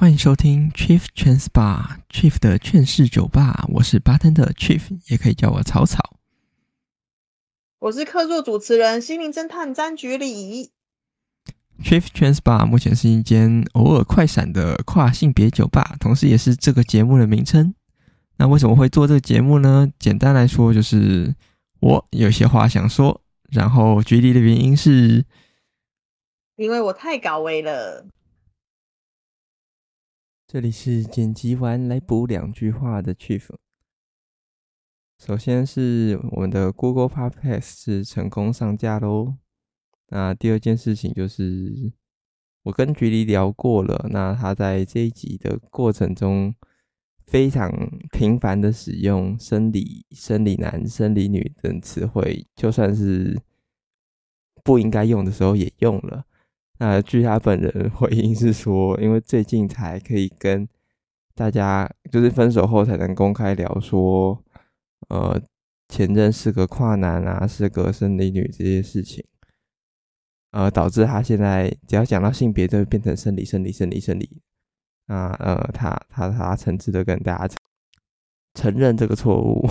欢迎收听 Chief Trans Bar Chief 的劝世酒吧，我是 Bartender Chief，也可以叫我草草。我是客座主持人心灵侦探张菊里。Chief Trans Bar 目前是一间偶尔快闪的跨性别酒吧，同时也是这个节目的名称。那为什么会做这个节目呢？简单来说，就是我有些话想说，然后菊里的原因是，因为我太高危了。这里是剪辑完来补两句话的 Chief。首先是我们的 Google Podcast 是成功上架喽。那第二件事情就是我跟菊里聊过了，那他在这一集的过程中非常频繁的使用生理、生理男、生理女等词汇，就算是不应该用的时候也用了。那据他本人回应是说，因为最近才可以跟大家，就是分手后才能公开聊说，呃，前任是个跨男啊，是个生理女这些事情，呃，导致他现在只要讲到性别，就会变成生理、生理、生理、生理。啊，呃，他他他诚挚的跟大家承认这个错误。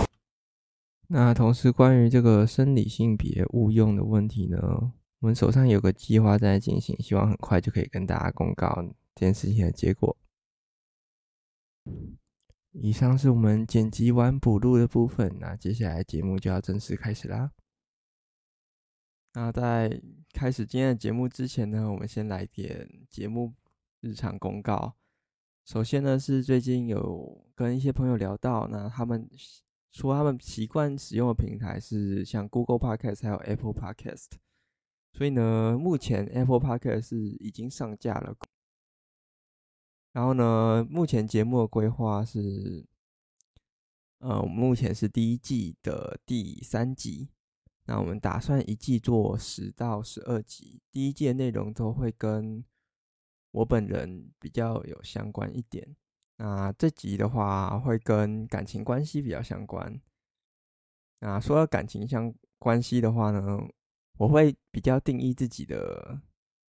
那同时，关于这个生理性别误用的问题呢？我们手上有个计划在进行，希望很快就可以跟大家公告这件事情的结果。以上是我们剪辑完补录的部分，那接下来节目就要正式开始啦。那在开始今天的节目之前呢，我们先来点节目日常公告。首先呢，是最近有跟一些朋友聊到，那他们说他们习惯使用的平台是像 Google Podcast 还有 Apple Podcast。所以呢，目前 Apple Park 是已经上架了。然后呢，目前节目的规划是，呃，目前是第一季的第三集。那我们打算一季做十到十二集，第一季的内容都会跟我本人比较有相关一点。那这集的话，会跟感情关系比较相关。那说到感情相关系的话呢，我会比较定义自己的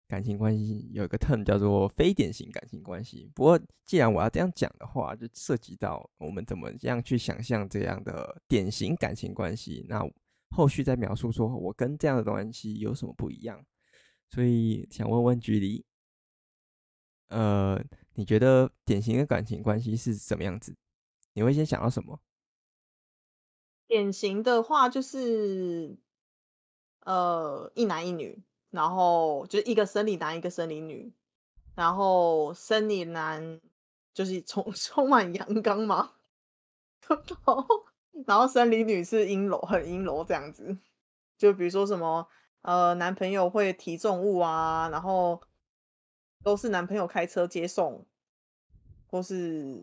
感情关系，有一个 term 叫做非典型感情关系。不过，既然我要这样讲的话，就涉及到我们怎么样去想象这样的典型感情关系。那后续再描述说我跟这样的关系有什么不一样。所以想问问菊离，呃，你觉得典型的感情关系是什么样子？你会先想到什么？典型的话就是。呃，一男一女，然后就是一个生理男，一个生理女，然后生理男就是充 充满阳刚嘛，然后然后生理女是阴柔，很阴柔这样子。就比如说什么，呃，男朋友会提重物啊，然后都是男朋友开车接送，或是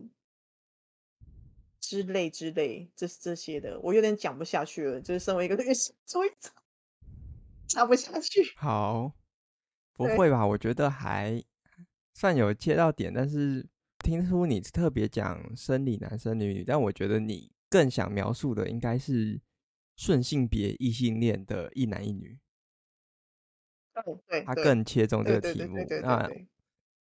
之类之类，这是这些的，我有点讲不下去了。就是身为一个女生，所以。插不下去。好，不会吧？我觉得还算有切到点，但是听出你特别讲生理男生女女，但我觉得你更想描述的应该是顺性别异性恋的一男一女。他更切中这个题目。那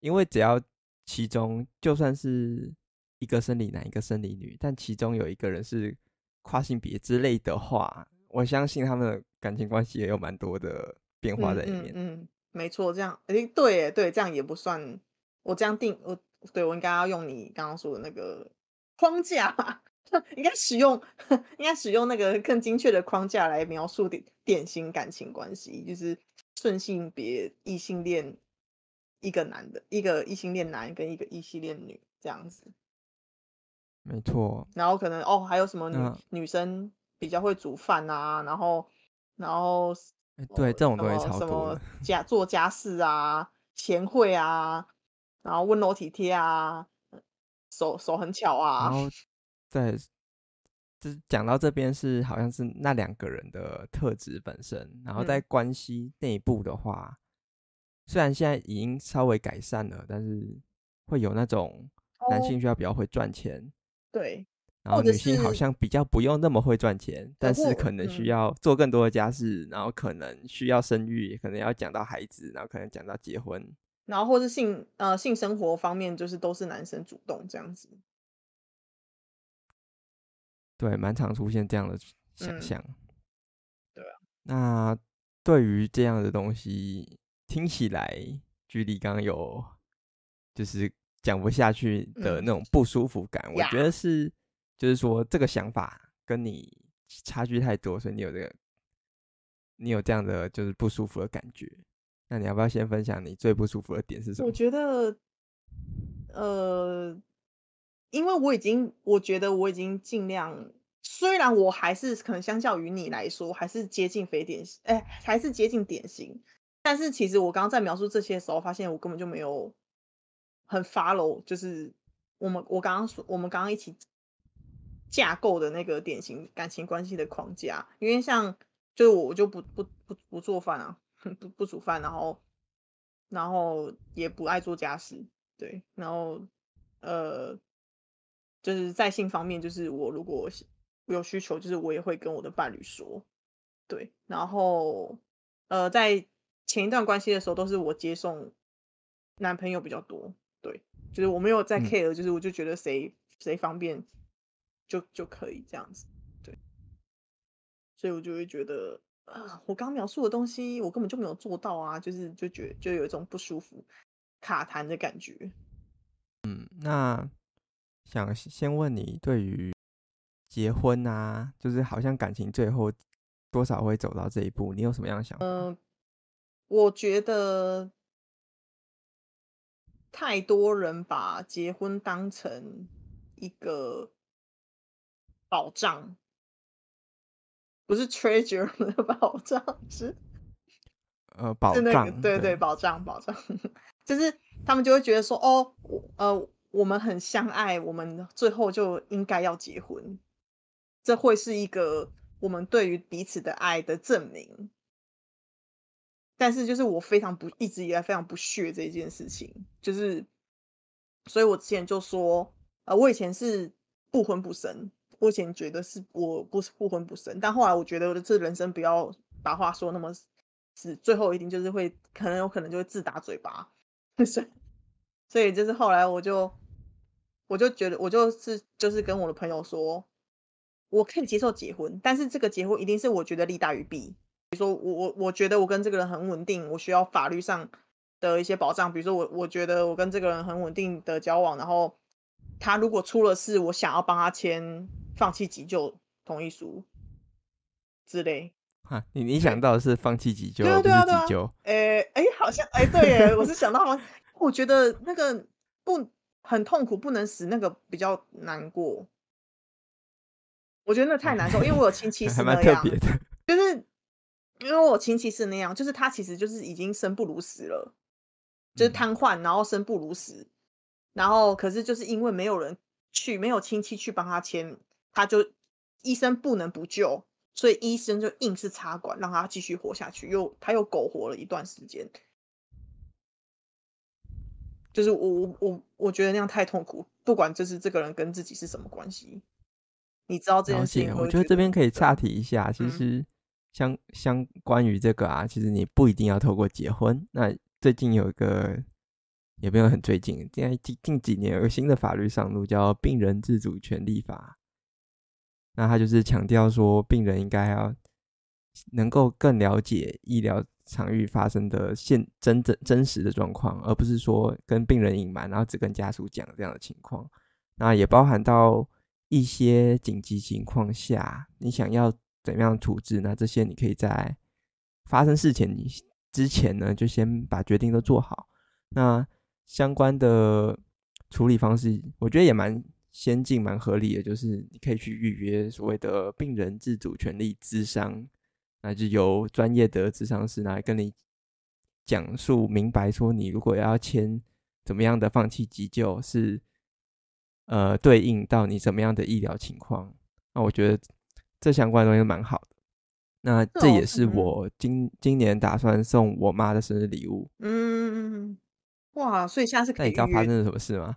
因为只要其中就算是一个生理男，一个生理女，但其中有一个人是跨性别之类的话。我相信他们的感情关系也有蛮多的变化在里面。嗯，嗯，没错，这样诶，对，对，这样也不算。我这样定，我对我应该要用你刚刚说的那个框架吧，应该使用，应该使用那个更精确的框架来描述典典型感情关系，就是顺性别异性恋，一个男的，一个异性恋男跟一个异性恋女这样子。没错。然后可能哦，还有什么女、嗯、女生？比较会煮饭啊，然后，然后，对这种东西超多，家做家事啊，贤惠啊，然后温柔体贴啊，手手很巧啊。然后，在就是讲到这边是好像是那两个人的特质本身，然后在关系内部的话，嗯、虽然现在已经稍微改善了，但是会有那种男性需要比较会赚钱，哦、对。然后女性好像比较不用那么会赚钱，但是可能需要做更多的家事，然后可能需要生育，可能要讲到孩子，然后可能讲到结婚然后或是性呃性生活方面，就是都是男生主动这样子。对，蛮常出现这样的想象。嗯、对啊。那对于这样的东西，听起来距离刚刚有就是讲不下去的那种不舒服感，嗯、我觉得是就是说这个想法跟你差距太多，所以你有这个你有这样的就是不舒服的感觉。那你要不要先分享你最不舒服的点是什么？我觉得，呃。因为我已经，我觉得我已经尽量，虽然我还是可能相较于你来说，还是接近非典型，哎，还是接近典型。但是其实我刚刚在描述这些的时候，发现我根本就没有很 follow，就是我们我刚刚说我们刚刚一起架构的那个典型感情关系的框架。因为像就是我就不不不不做饭啊，不不煮饭，然后然后也不爱做家事，对，然后呃。就是在性方面，就是我如果有需求，就是我也会跟我的伴侣说，对。然后，呃，在前一段关系的时候，都是我接送男朋友比较多，对。就是我没有在 care，就是我就觉得谁谁方便就就可以这样子，对。所以我就会觉得啊，我刚描述的东西，我根本就没有做到啊，就是就觉得就有一种不舒服、卡痰的感觉。嗯，那。想先问你，对于结婚啊，就是好像感情最后多少会走到这一步，你有什么样的想法？嗯、呃，我觉得太多人把结婚当成一个保障，不是 treasure 的保障，是呃保障，对对，对保障保障，就是他们就会觉得说，哦，呃。我们很相爱，我们最后就应该要结婚，这会是一个我们对于彼此的爱的证明。但是，就是我非常不一直以来非常不屑这件事情，就是，所以我之前就说，呃，我以前是不婚不生，我以前觉得是我不不婚不生，但后来我觉得我的这人生不要把话说那么死，最后一定就是会可能有可能就会自打嘴巴，所以就是后来我就。我就觉得，我就是就是跟我的朋友说，我可以接受结婚，但是这个结婚一定是我觉得利大于弊。比如说，我我我觉得我跟这个人很稳定，我需要法律上的一些保障。比如说，我我觉得我跟这个人很稳定的交往，然后他如果出了事，我想要帮他签放弃急救同意书之类。哈，你你想到的是放弃急救，对啊对啊对啊，急救。哎哎，好像哎对耶，我是想到，我觉得那个不。很痛苦，不能死，那个比较难过。我觉得那太难受，因为我有亲戚是那样，就是因为我亲戚是那样，就是他其实就是已经生不如死了，就是瘫痪，然后生不如死，然后可是就是因为没有人去，没有亲戚去帮他签，他就医生不能不救，所以医生就硬是插管让他继续活下去，又他又苟活了一段时间。就是我我我我觉得那样太痛苦，不管就是这个人跟自己是什么关系，你知道这件事情。我觉得这边可以岔题一下，其实相相关于这个啊，其实你不一定要透过结婚。那最近有一个，也没有很最近，现在近近几年有个新的法律上路，叫《病人自主权利法》。那他就是强调说，病人应该要能够更了解医疗。场域发生的现真正真实的状况，而不是说跟病人隐瞒，然后只跟家属讲这样的情况。那也包含到一些紧急情况下，你想要怎样处置？那这些你可以在发生事前之前呢，就先把决定都做好。那相关的处理方式，我觉得也蛮先进、蛮合理的，就是你可以去预约所谓的病人自主权利咨商。那就由专业的咨商师来跟你讲述明白，说你如果要签怎么样的放弃急救，是呃对应到你怎么样的医疗情况。那我觉得这相关的东西蛮好的。那这也是我今今年打算送我妈的生日礼物。嗯，哇，所以现在是可以。那你知道发生了什么事吗？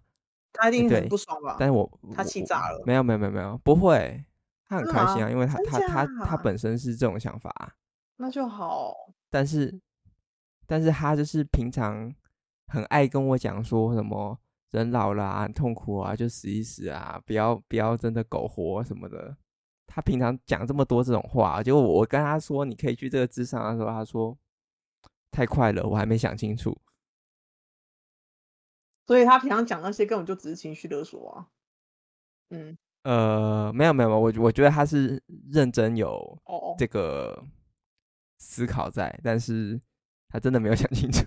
他一定很不爽吧？欸、但是我他气炸了。没有没有没有没有，不会。他很开心啊，因为他他他他本身是这种想法，那就好。但是，但是他就是平常很爱跟我讲说什么人老了啊，很痛苦啊，就死一死啊，不要不要真的苟活什么的。他平常讲这么多这种话，结果我跟他说你可以去这个智商的时候，他说太快了，我还没想清楚。所以他平常讲那些根本就只是情绪勒索啊。嗯，呃，没有没有，我我觉得他是认真有这个思考在，哦、但是他真的没有想清楚。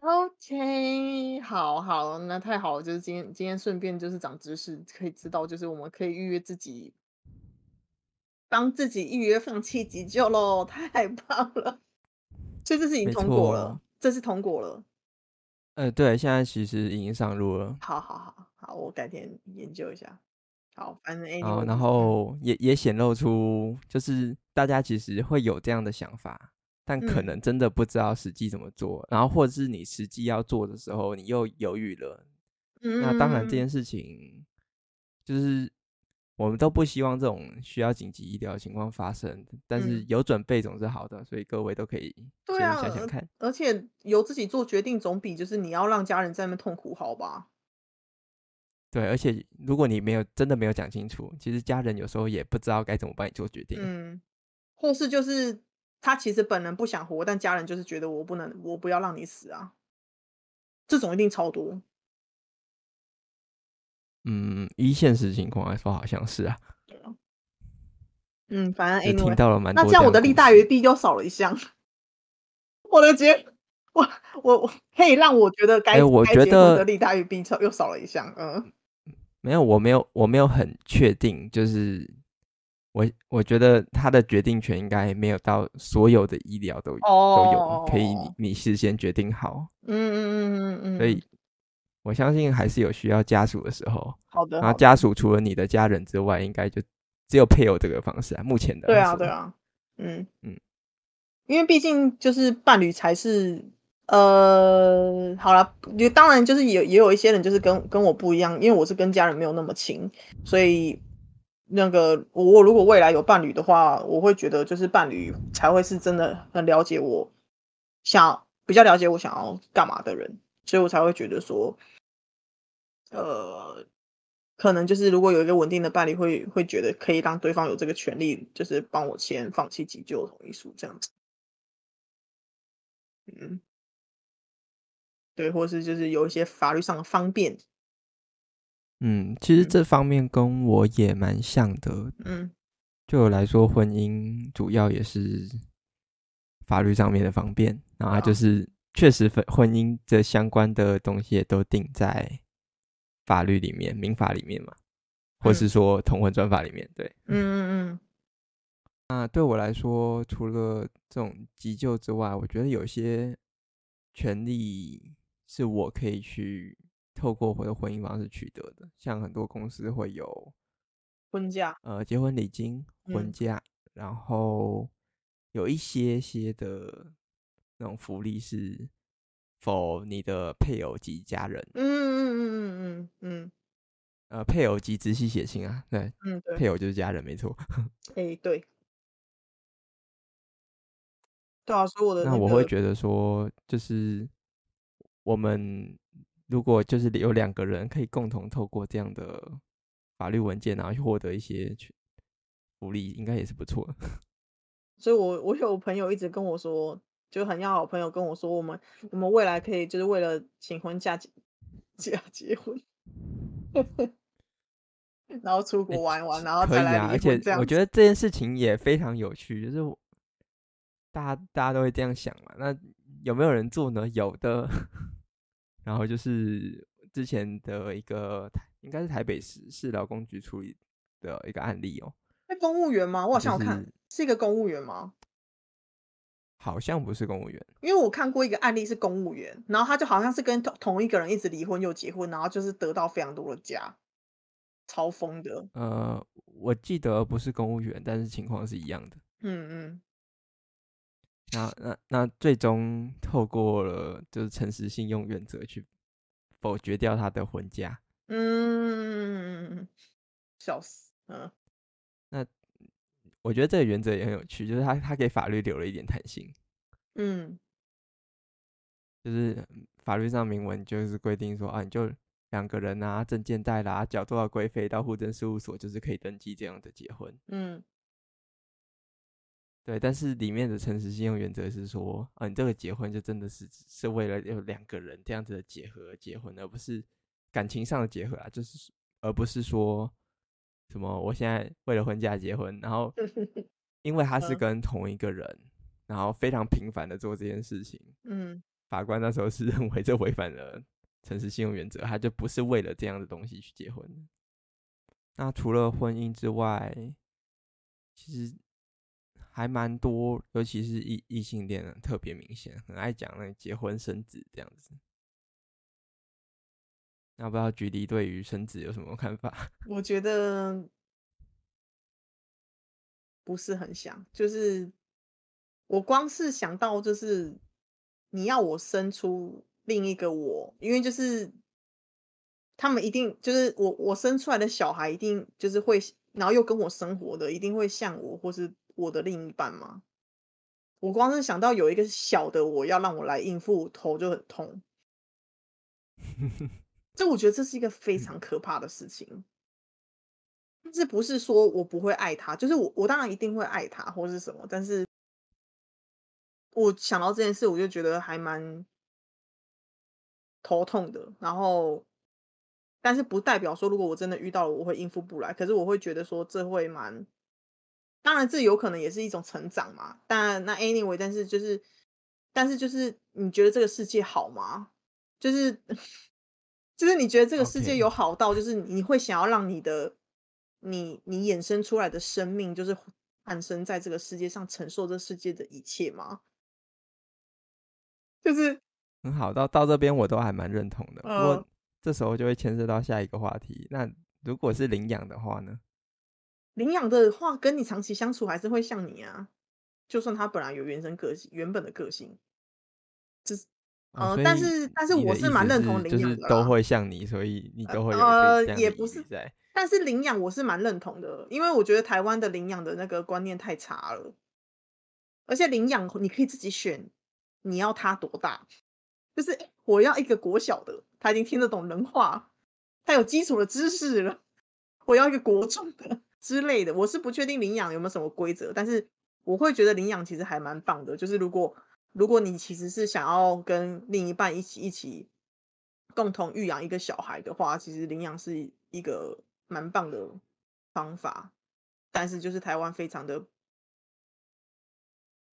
OK，好好，那太好了，就是今天今天顺便就是长知识，可以知道就是我们可以预约自己，帮自己预约放弃急救喽，太棒了！所以这次已经通过了，这次通过了。呃，对，现在其实已经上路了。好好好好，我改天研究一下。好，反正然后也也显露出，就是大家其实会有这样的想法，但可能真的不知道实际怎么做。嗯、然后，或者是你实际要做的时候，你又犹豫了。嗯，那当然，这件事情就是。我们都不希望这种需要紧急医疗的情况发生，但是有准备总是好的，所以各位都可以先想想看。而且由自己做决定总比就是你要让家人在那边痛苦好吧？对，而且如果你没有真的没有讲清楚，其实家人有时候也不知道该怎么帮你做决定。嗯，或是就是他其实本人不想活，但家人就是觉得我不能，我不要让你死啊，这种一定超多。嗯，依现实情况来说，好像是啊。嗯，反正 anyway, 听到了蛮多。那这样我的利大于弊又少了一项。我的结，我我我可以让我觉得该，我觉得的利大于弊又少了一项。嗯，没有，我没有，我没有很确定，就是我我觉得他的决定权应该没有到所有的医疗都、oh. 都有，可以你你事先决定好。嗯嗯嗯嗯嗯，所以。我相信还是有需要家属的时候。好的。然后家属除了你的家人之外，应该就只有配偶这个方式啊。目前的。对啊，对啊。嗯嗯。因为毕竟就是伴侣才是呃，好了，也当然就是也也有一些人就是跟跟我不一样，因为我是跟家人没有那么亲，所以那个我如果未来有伴侣的话，我会觉得就是伴侣才会是真的很了解我想比较了解我想要干嘛的人，所以我才会觉得说。呃，可能就是如果有一个稳定的伴侣会，会会觉得可以让对方有这个权利，就是帮我签放弃急救同意书这样子。嗯，对，或是就是有一些法律上的方便。嗯，其实这方面跟我也蛮像的。嗯，对我来说，婚姻主要也是法律上面的方便，然后就是确实婚婚姻这相关的东西也都定在。法律里面，民法里面嘛，或是说同婚专法里面，对，嗯嗯嗯。那对我来说，除了这种急救之外，我觉得有些权利是我可以去透过我的婚姻方式取得的，像很多公司会有婚假，呃，结婚礼金、婚假，嗯、然后有一些些的那种福利是。否，你的配偶及家人。嗯嗯嗯嗯嗯嗯。呃，配偶及直系血亲啊，对，嗯，对，配偶就是家人，没错。哎、欸，对。对啊，所以我的、那我会觉得说，就是我们如果就是有两个人可以共同透过这样的法律文件，然后去获得一些福利，应该也是不错的。所以我我有朋友一直跟我说。就很要好朋友跟我说，我们我们未来可以就是为了请婚假结 结结婚，然后出国玩玩，欸、然后再来离婚。而且我觉得这件事情也非常有趣，就是大家大家都会这样想嘛。那有没有人做呢？有的。然后就是之前的一个应该是台北市市劳工局处理的一个案例哦。是公务员吗？我好像有看，就是、是一个公务员吗？好像不是公务员，因为我看过一个案例是公务员，然后他就好像是跟同同一个人一直离婚又结婚，然后就是得到非常多的家，超疯的。呃，我记得不是公务员，但是情况是一样的。嗯嗯。那那那最终透过了就是诚实信用原则去否决掉他的婚假。嗯，笑死。嗯。那。我觉得这个原则也很有趣，就是他他给法律留了一点弹性，嗯，就是法律上明文就是规定说啊，你就两个人啊，证件带啦，缴多少规费到户政事务所，就是可以登记这样的结婚。嗯，对。但是里面的诚实信用原则是说，啊，你这个结婚就真的是是为了有两个人这样子的结合而结婚，而不是感情上的结合啊，就是而不是说什么我现在为了婚假结婚，然后 因为他是跟同一个人。嗯然后非常频繁的做这件事情，嗯，法官那时候是认为这违反了诚实信用原则，他就不是为了这样的东西去结婚。那除了婚姻之外，其实还蛮多，尤其是异异性恋人特别明显，很爱讲那结婚生子这样子。那不知道举例对于生子有什么看法？我觉得不是很想，就是。我光是想到，就是你要我生出另一个我，因为就是他们一定就是我我生出来的小孩一定就是会，然后又跟我生活的一定会像我或是我的另一半嘛？我光是想到有一个小的我要让我来应付，头就很痛。这我觉得这是一个非常可怕的事情。但是不是说我不会爱他，就是我我当然一定会爱他或是什么，但是。我想到这件事，我就觉得还蛮头痛的。然后，但是不代表说，如果我真的遇到了，我会应付不来。可是我会觉得说，这会蛮……当然，这有可能也是一种成长嘛。但那 anyway，但是就是，但是就是，你觉得这个世界好吗？就是，就是你觉得这个世界有好到，就是你会想要让你的你你衍生出来的生命，就是诞生在这个世界上，承受这世界的一切吗？就是很好，到到这边我都还蛮认同的。呃、不过这时候就会牵涉到下一个话题。那如果是领养的话呢？领养的话，跟你长期相处还是会像你啊。就算他本来有原生个性，原本的个性，就是呃，哦、但是但是我是蛮认同领养的，就是都会像你，所以你都会呃，也不是在。但是领养我是蛮认同的，因为我觉得台湾的领养的那个观念太差了，而且领养你可以自己选。你要他多大？就是我要一个国小的，他已经听得懂人话，他有基础的知识了。我要一个国中的 之类的。我是不确定领养有没有什么规则，但是我会觉得领养其实还蛮棒的。就是如果如果你其实是想要跟另一半一起一起共同育养一个小孩的话，其实领养是一个蛮棒的方法。但是就是台湾非常的。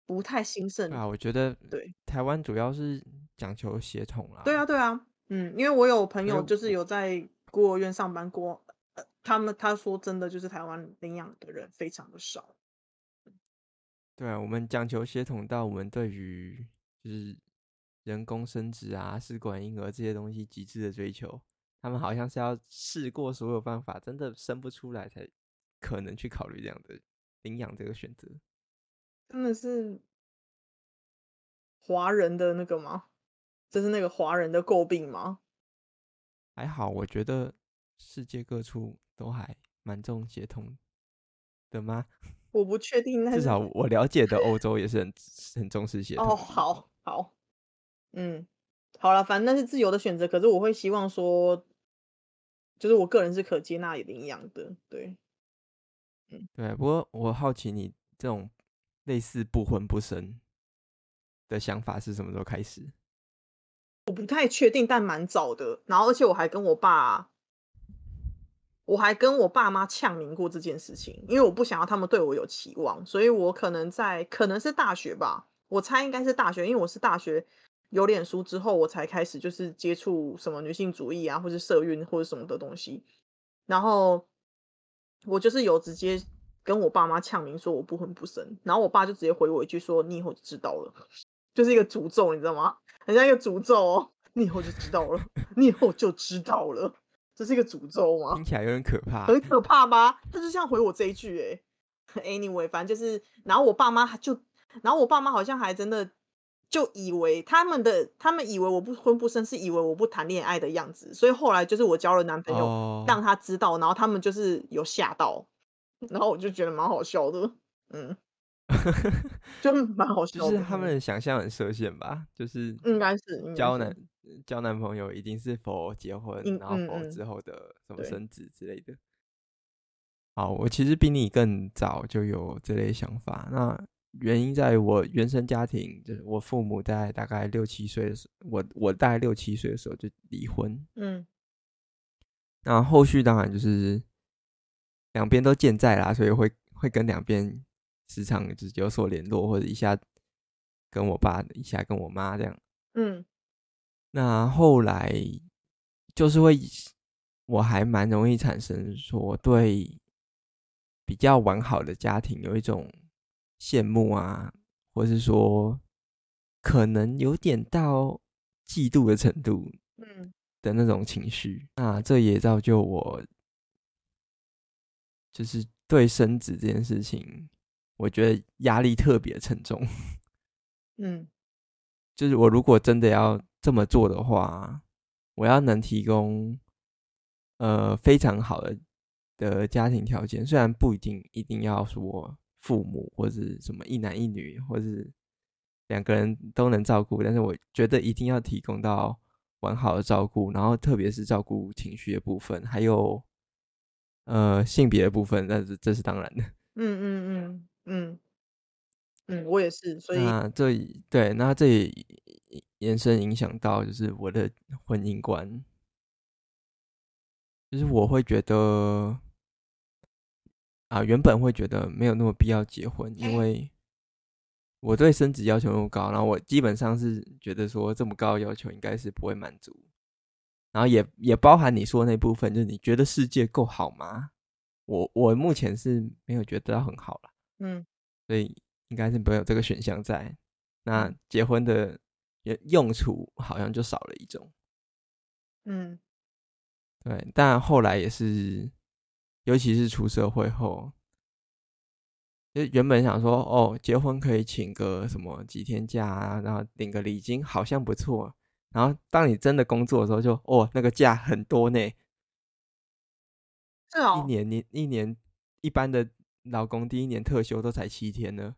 不太兴盛啊，我觉得对台湾主要是讲求协同啦。对啊，对啊，嗯，因为我有朋友就是有在孤儿院上班过，呃，他们他说真的就是台湾领养的人非常的少。对啊，我们讲求协同到我们对于就是人工生殖啊、试管婴儿这些东西极致的追求，他们好像是要试过所有办法，真的生不出来才可能去考虑这样的领养这个选择。真的是华人的那个吗？这是那个华人的诟病吗？还好，我觉得世界各处都还蛮重协同的吗？我不确定，至少我了解的欧洲也是很很重视协同。哦，好好，嗯，好了，反正那是自由的选择。可是我会希望说，就是我个人是可接纳领养的，对，嗯，对。不过我好奇你这种。类似不婚不生的想法是什么时候开始？我不太确定，但蛮早的。然后，而且我还跟我爸，我还跟我爸妈呛明过这件事情，因为我不想要他们对我有期望，所以我可能在可能是大学吧，我猜应该是大学，因为我是大学有脸书之后，我才开始就是接触什么女性主义啊，或是社运或者什么的东西。然后我就是有直接。跟我爸妈呛明说我不婚不生，然后我爸就直接回我一句说：“你以后就知道了。”就是一个诅咒，你知道吗？很像一个诅咒哦。你以后就知道了，你以后就知道了，这是一个诅咒吗？听起来有点可怕，很可怕吧？他就像回我这一句哎。Anyway，反正就是，然后我爸妈就，然后我爸妈好像还真的就以为他们的，他们以为我不婚不生是以为我不谈恋爱的样子，所以后来就是我交了男朋友，oh. 让他知道，然后他们就是有吓到。然后我就觉得蛮好笑的，嗯，就蛮好笑的。就是他们的想象很设限吧，就是应该是交男交男朋友一定是 for 结婚，嗯、然后嗯之后的什么生子之类的。好，我其实比你更早就有这类想法。那原因在我原生家庭，就是我父母在大概六七岁的时候，我我大概六七岁的时候就离婚。嗯，那后续当然就是两边都健在啦，所以会会跟两边时常就是有所联络，或者一下跟我爸，一下跟我妈这样。嗯，那后来就是会，我还蛮容易产生说对。比较完好的家庭有一种羡慕啊，或是说可能有点到嫉妒的程度，嗯的那种情绪。嗯、那这也造就我，就是对生子这件事情，我觉得压力特别沉重。嗯，就是我如果真的要这么做的话，我要能提供呃非常好的。的家庭条件虽然不一定一定要说父母或者什么一男一女，或是两个人都能照顾，但是我觉得一定要提供到完好的照顾，然后特别是照顾情绪的部分，还有呃性别的部分，那是这是当然的。嗯嗯嗯嗯嗯，我也是，所以那这对，那这也延伸影响到就是我的婚姻观，就是我会觉得。啊，原本会觉得没有那么必要结婚，因为我对生子要求那么高，然后我基本上是觉得说这么高的要求应该是不会满足，然后也也包含你说的那部分，就是你觉得世界够好吗？我我目前是没有觉得很好了，嗯，所以应该是没有这个选项在，那结婚的用处好像就少了一种，嗯，对，但后来也是。尤其是出社会后，就原本想说哦，结婚可以请个什么几天假啊，然后领个礼金，好像不错。然后当你真的工作的时候就，就哦，那个假很多呢。是哦，一年你一年一般的老公第一年特休都才七天呢，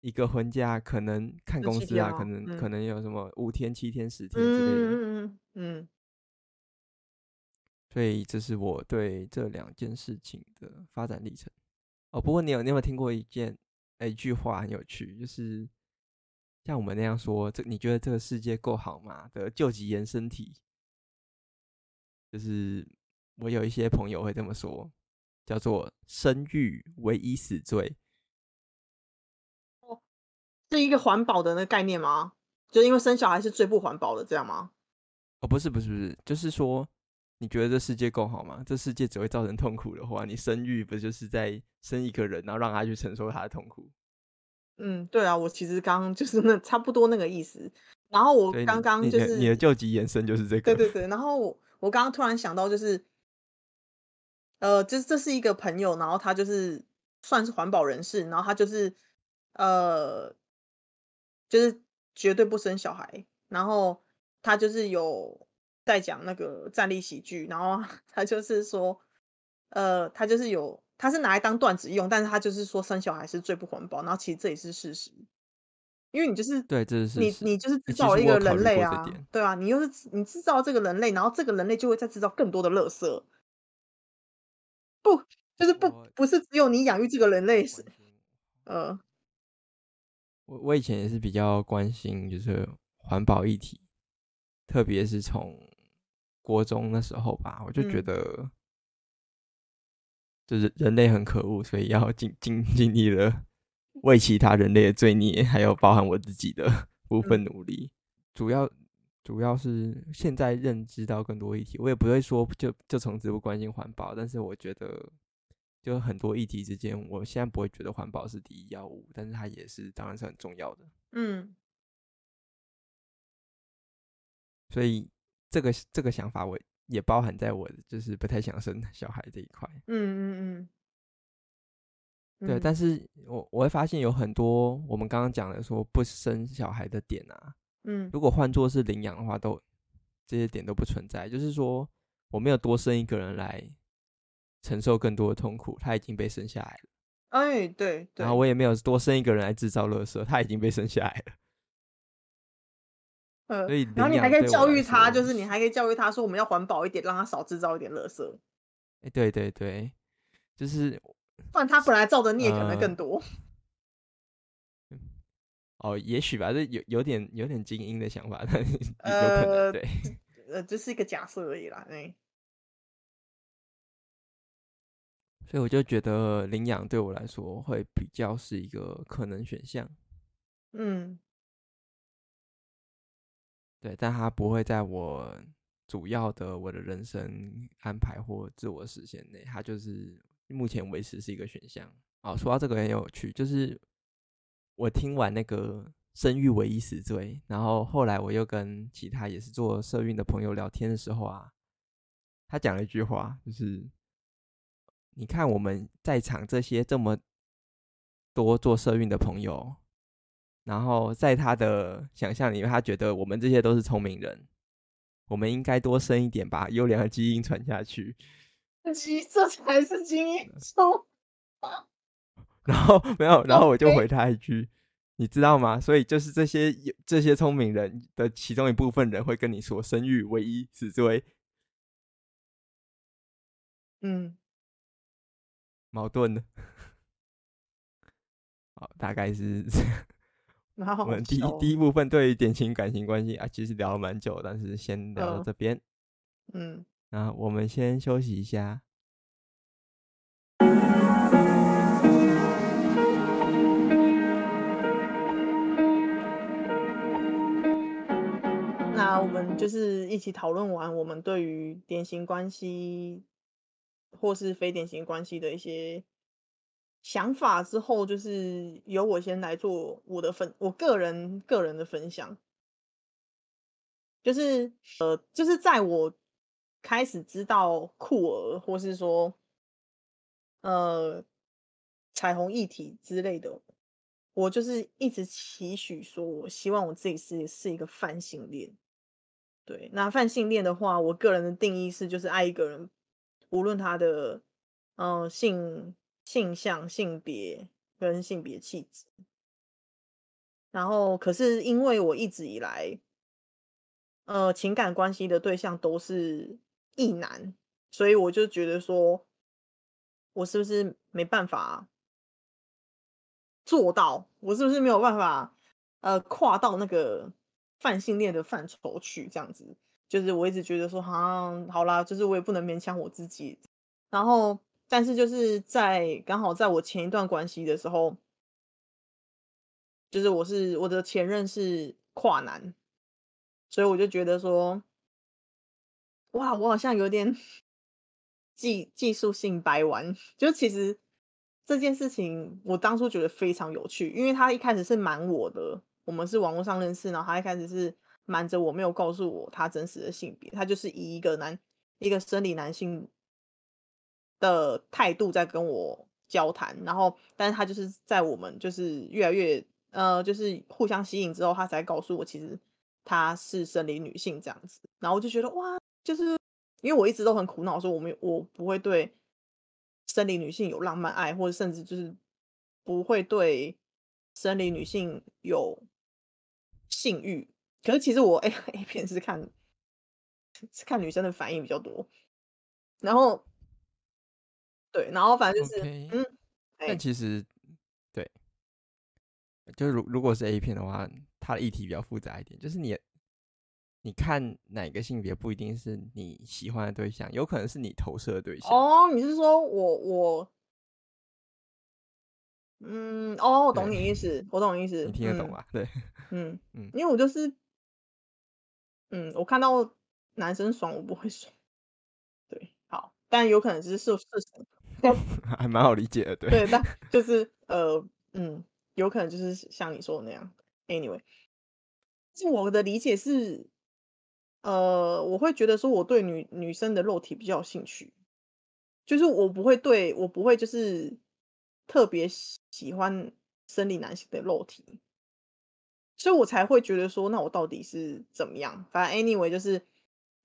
一个婚假可能看公司啊，可能、嗯、可能有什么五天、七天、十天之类的。嗯嗯嗯。所以这是我对这两件事情的发展历程。哦，不过你有你有没有听过一件一句话很有趣，就是像我们那样说，这你觉得这个世界够好吗？的救急延伸题，就是我有一些朋友会这么说，叫做生育唯一死罪。哦，是一个环保的那个概念吗？就因为生小孩是最不环保的，这样吗？哦，不是不是不是，就是说。你觉得这世界够好吗？这世界只会造成痛苦的话，你生育不就是在生一个人，然后让他去承受他的痛苦？嗯，对啊，我其实刚刚就是那差不多那个意思。然后我刚刚就是你的，你的究极延伸就是这个。对对对。然后我我刚刚突然想到，就是呃，就是这是一个朋友，然后他就是算是环保人士，然后他就是呃，就是绝对不生小孩，然后他就是有。在讲那个站立喜剧，然后 他就是说，呃，他就是有，他是拿来当段子用，但是他就是说生小孩是最不环保，然后其实这也是事实，因为你就是对，这是你你就是。制造了一个人类啊，对啊，你又是你制造这个人类，然后这个人类就会再制造更多的垃圾，不，就是不不是只有你养育这个人类是，呃，我我以前也是比较关心就是环保议题，特别是从。国中那时候吧，我就觉得，就是人类很可恶，所以要尽尽尽力了为其他人类的罪孽，还有包含我自己的 部分努力。主要主要是现在认知到更多议题，我也不会说就就从此不关心环保，但是我觉得，就很多议题之间，我现在不会觉得环保是第一要务，但是它也是当然是很重要的。嗯，所以。这个这个想法，我也包含在我就是不太想生小孩这一块。嗯嗯嗯。对，但是我我会发现有很多我们刚刚讲的说不生小孩的点啊，嗯，如果换作是领养的话，都这些点都不存在。就是说，我没有多生一个人来承受更多的痛苦，他已经被生下来了。哎，对。然后我也没有多生一个人来制造垃圾，他已经被生下来了。呃，所以然后你还可以教育他，就是你还可以教育他说，我们要环保一点，让他少制造一点垃圾。哎、欸，对对对，就是，不然他本来造的孽可能更多。呃、哦，也许吧，这有有点有点精英的想法，但 是有可能、呃、对，呃，这是一个假设而已啦，哎。所以我就觉得领养对我来说会比较是一个可能选项。嗯。对，但它不会在我主要的我的人生安排或自我实现内，它就是目前为止是一个选项。哦，说到这个很有趣，就是我听完那个生育唯一死罪，然后后来我又跟其他也是做社运的朋友聊天的时候啊，他讲了一句话，就是你看我们在场这些这么多做社运的朋友。然后在他的想象里面，他觉得我们这些都是聪明人，我们应该多生一点，把优良的基因传下去。基这才是基因 聪。然后没有，然后我就回他一句，你知道吗？所以就是这些这些聪明人的其中一部分人会跟你说，生育唯一死罪。嗯，矛盾的。好，大概是这样。我们第一第一部分对于典型感情关系啊，其实聊了蛮久，但是先聊到这边。嗯，那我们先休息一下。那我们就是一起讨论完我们对于典型关系或是非典型关系的一些。想法之后，就是由我先来做我的分，我个人个人的分享，就是呃，就是在我开始知道酷儿或是说呃彩虹议题之类的，我就是一直期许说，我希望我自己是是一个泛性恋。对，那泛性恋的话，我个人的定义是，就是爱一个人，无论他的嗯、性。性向、性别跟性别气质，然后可是因为我一直以来，呃，情感关系的对象都是异男，所以我就觉得说，我是不是没办法做到？我是不是没有办法，呃，跨到那个泛性恋的范畴去？这样子，就是我一直觉得说，好像好啦，就是我也不能勉强我自己，然后。但是就是在刚好在我前一段关系的时候，就是我是我的前任是跨男，所以我就觉得说，哇，我好像有点技技术性白玩。就其实这件事情，我当初觉得非常有趣，因为他一开始是瞒我的，我们是网络上认识，然后他一开始是瞒着我，没有告诉我他真实的性别，他就是以一个男一个生理男性。的态度在跟我交谈，然后，但是他就是在我们就是越来越呃，就是互相吸引之后，他才告诉我，其实他是生理女性这样子。然后我就觉得哇，就是因为我一直都很苦恼，说我们我不会对生理女性有浪漫爱，或者甚至就是不会对生理女性有性欲。可是其实我 A A 片是看是看女生的反应比较多，然后。对，然后反正就是，okay, 嗯，但其实，对，就是如如果是 A 片的话，它的议题比较复杂一点，就是你，你看哪个性别不一定是你喜欢的对象，有可能是你投射的对象。哦，你是说我我，嗯，哦，我懂你意思，我懂你意思，你听得懂吧？嗯、对，嗯 嗯，因为我就是，嗯，我看到男生爽，我不会爽，对，好，但有可能只是事实。还蛮好理解的，对。对，但 就是呃，嗯，有可能就是像你说的那样。Anyway，就我的理解是，呃，我会觉得说我对女女生的肉体比较有兴趣，就是我不会对我不会就是特别喜欢生理男性的肉体，所以我才会觉得说，那我到底是怎么样？反正 Anyway 就是，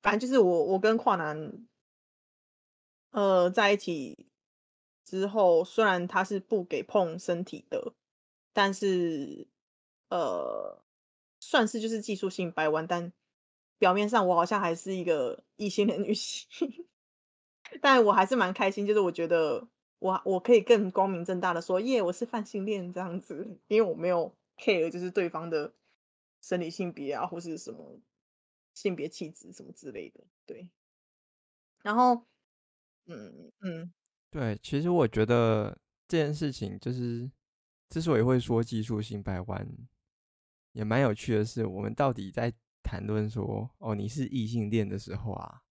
反正就是我我跟跨男，呃，在一起。之后，虽然他是不给碰身体的，但是，呃，算是就是技术性掰弯，但表面上我好像还是一个异性恋女性，但我还是蛮开心，就是我觉得我我可以更光明正大的说，耶，我是泛性恋这样子，因为我没有 care 就是对方的生理性别啊，或是什么性别气质什么之类的，对。然后，嗯嗯，对，其实我觉得这件事情就是之所以会说技术性掰弯。也蛮有趣的是，我们到底在谈论说，哦，你是异性恋的时候啊，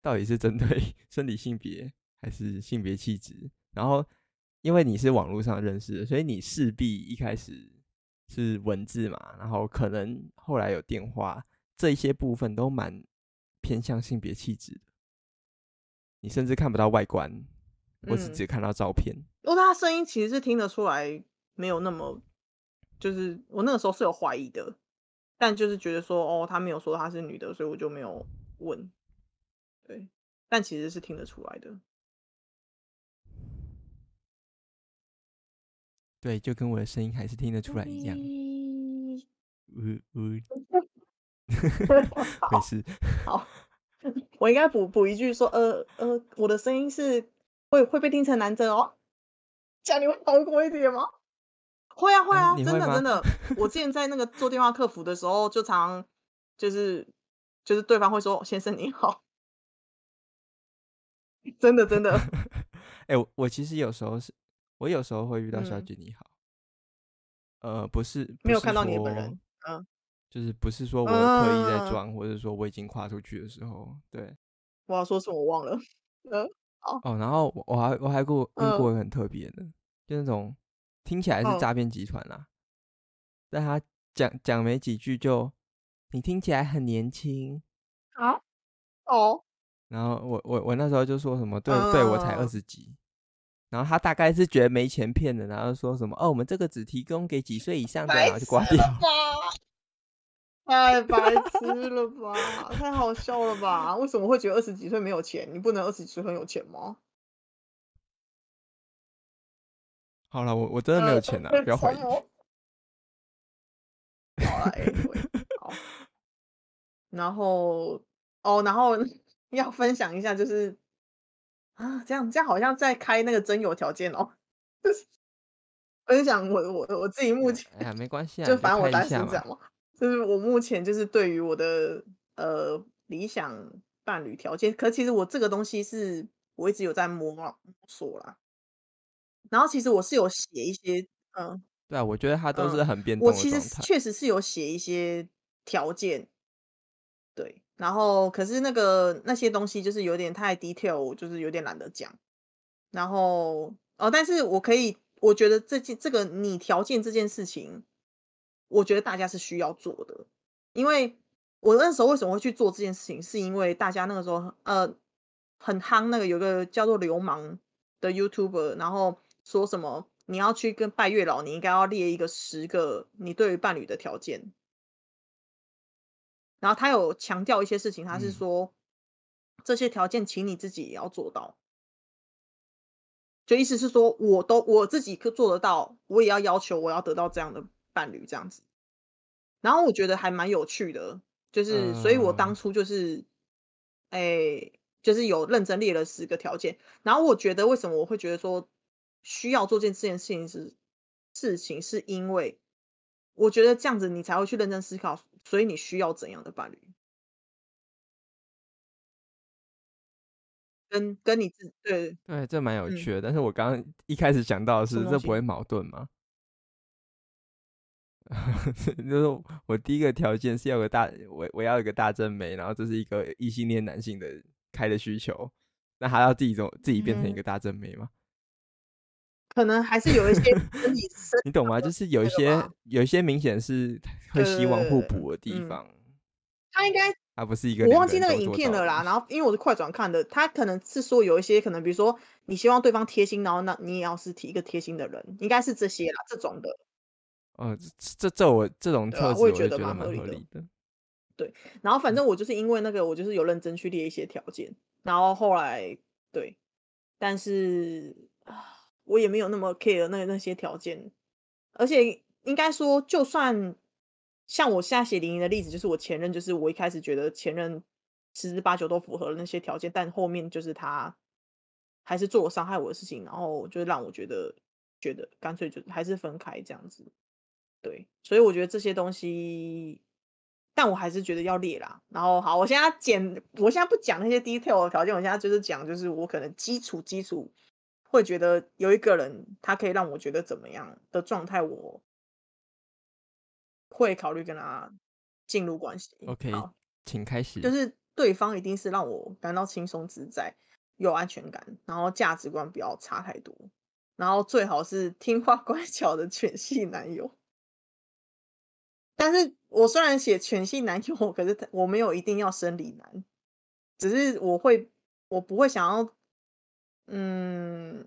到底是针对 生理性别还是性别气质？然后，因为你是网络上认识的，所以你势必一开始是文字嘛，然后可能后来有电话，这一些部分都蛮偏向性别气质的。你甚至看不到外观，我是只看到照片。因为他声音其实是听得出来，没有那么。就是我那个时候是有怀疑的，但就是觉得说，哦，他没有说他是女的，所以我就没有问。对，但其实是听得出来的。对，就跟我的声音还是听得出来一样。呜呜，没事。好，我应该补补一句说，呃呃，我的声音是会会被听成男生哦，这样你会好过一点吗？会啊会啊，真的真的。我之前在那个做电话客服的时候，就常就是就是对方会说：“先生你好。”真的真的。哎、欸，我我其实有时候是，我有时候会遇到小姐你好。嗯、呃，不是，没有看到你本人。嗯，就是不是说我刻意在装，嗯、或者说我已经跨出去的时候，对。我要说什么我忘了。嗯，好。哦，然后我还我还过遇过很特别的，嗯、就那种。听起来是诈骗集团啦，哦、但他讲讲没几句就，你听起来很年轻啊，哦，然后我我我那时候就说什么，对、嗯、对我才二十几，然后他大概是觉得没钱骗的，然后说什么哦，我们这个只提供给几岁以上的，然后就挂掉。太白痴了吧，太好笑了吧？为什么会觉得二十几岁没有钱？你不能二十几岁很有钱吗？好了，我我真的没有钱呐，呃、不要怀疑。好了，anyway, 好。然后哦，然后 要分享一下，就是啊，这样这样好像在开那个真有条件哦。就是分享我我我自己目前，哎呀，没关系啊，就反正我担心这样嘛。就是我目前就是对于我的呃理想伴侣条件，可其实我这个东西是我一直有在摸摸索啦。然后其实我是有写一些，嗯，对啊，我觉得他都是很变态。我其实确实是有写一些条件，对，然后可是那个那些东西就是有点太 detail，我就是有点懒得讲。然后哦，但是我可以，我觉得这件这个你条件这件事情，我觉得大家是需要做的，因为我那时候为什么会去做这件事情，是因为大家那个时候呃很夯，那个有个叫做流氓的 YouTuber，然后。说什么？你要去跟拜月老，你应该要列一个十个你对于伴侣的条件。然后他有强调一些事情，他是说、嗯、这些条件，请你自己也要做到。就意思是说，我都我自己可做得到，我也要要求我要得到这样的伴侣，这样子。然后我觉得还蛮有趣的，就是，所以我当初就是，哎、就是有认真列了十个条件。然后我觉得，为什么我会觉得说。需要做件这件事情是事情，是因为我觉得这样子你才会去认真思考，所以你需要怎样的伴侣？跟跟你自对对，这蛮有趣的。嗯、但是我刚刚一开始讲到的是，这不会矛盾吗？就是我第一个条件是要个大，我我要一个大正妹，然后这是一个异性恋男性的开的需求，那还要自己做自己变成一个大正妹吗？嗯可能还是有一些 你懂吗？就是有一些有一些明显是会希望互补的地方。嗯、他应该他不是一个，我忘记那个影片了啦。然后因为我是快转看的，他可能是说有一些可能，比如说你希望对方贴心，然后那你也要是提一个贴心的人，应该是这些啦，这种的。哦，这这我这种特质我也觉得蛮合理的。对，然后反正我就是因为那个，我就是有认真去列一些条件，然后后来对，但是啊。我也没有那么 care 那那些条件，而且应该说，就算像我现在血淋淋的例子，就是我前任，就是我一开始觉得前任十之八九都符合了那些条件，但后面就是他还是做了伤害我的事情，然后就让我觉得觉得干脆就还是分开这样子。对，所以我觉得这些东西，但我还是觉得要列啦。然后好，我现在简，我现在不讲那些 detail 的条件，我现在就是讲，就是我可能基础基础会觉得有一个人他可以让我觉得怎么样的状态，我会考虑跟他进入关系。OK，好，请开始。就是对方一定是让我感到轻松自在、有安全感，然后价值观不要差太多，然后最好是听话乖巧的犬系男友。但是我虽然写犬系男友，可是我没有一定要生理男，只是我会，我不会想要，嗯，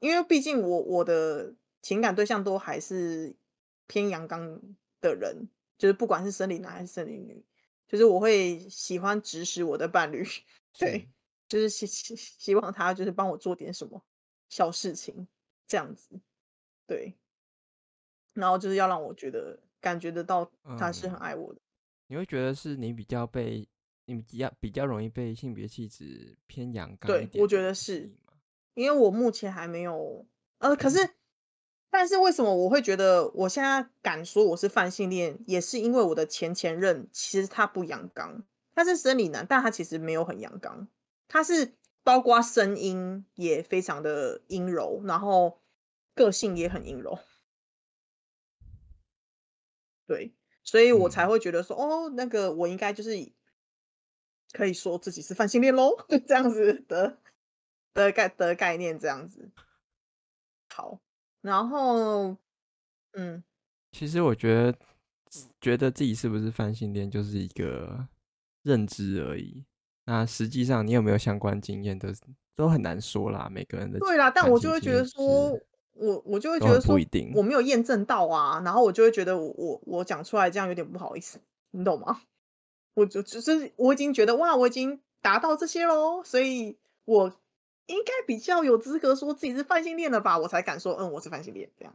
因为毕竟我我的情感对象都还是偏阳刚的人，就是不管是生理男还是生理女，就是我会喜欢指使我的伴侣，对，就是希希希望他就是帮我做点什么小事情这样子，对，然后就是要让我觉得。感觉得到他是很爱我的。嗯，你会觉得是你比较被你比较比较容易被性别气质偏阳刚？对，我觉得是，因为我目前还没有呃，可是，但是为什么我会觉得我现在敢说我是泛性恋，也是因为我的前前任其实他不阳刚，他是生理男，但他其实没有很阳刚，他是包括声音也非常的阴柔，然后个性也很阴柔。对，所以我才会觉得说，嗯、哦，那个我应该就是可以说自己是泛性恋喽，这样子的的概的概念，这样子。好，然后，嗯，其实我觉得，觉得自己是不是泛性恋，就是一个认知而已。那实际上，你有没有相关经验，都都很难说啦。每个人的对啦，但我就会觉得说。我我就会觉得说，我没有验证到啊，然后我就会觉得我我我讲出来这样有点不好意思，你懂吗？我就只是我已经觉得哇，我已经达到这些喽，所以我应该比较有资格说自己是泛性恋了吧，我才敢说嗯，我是泛性恋这样。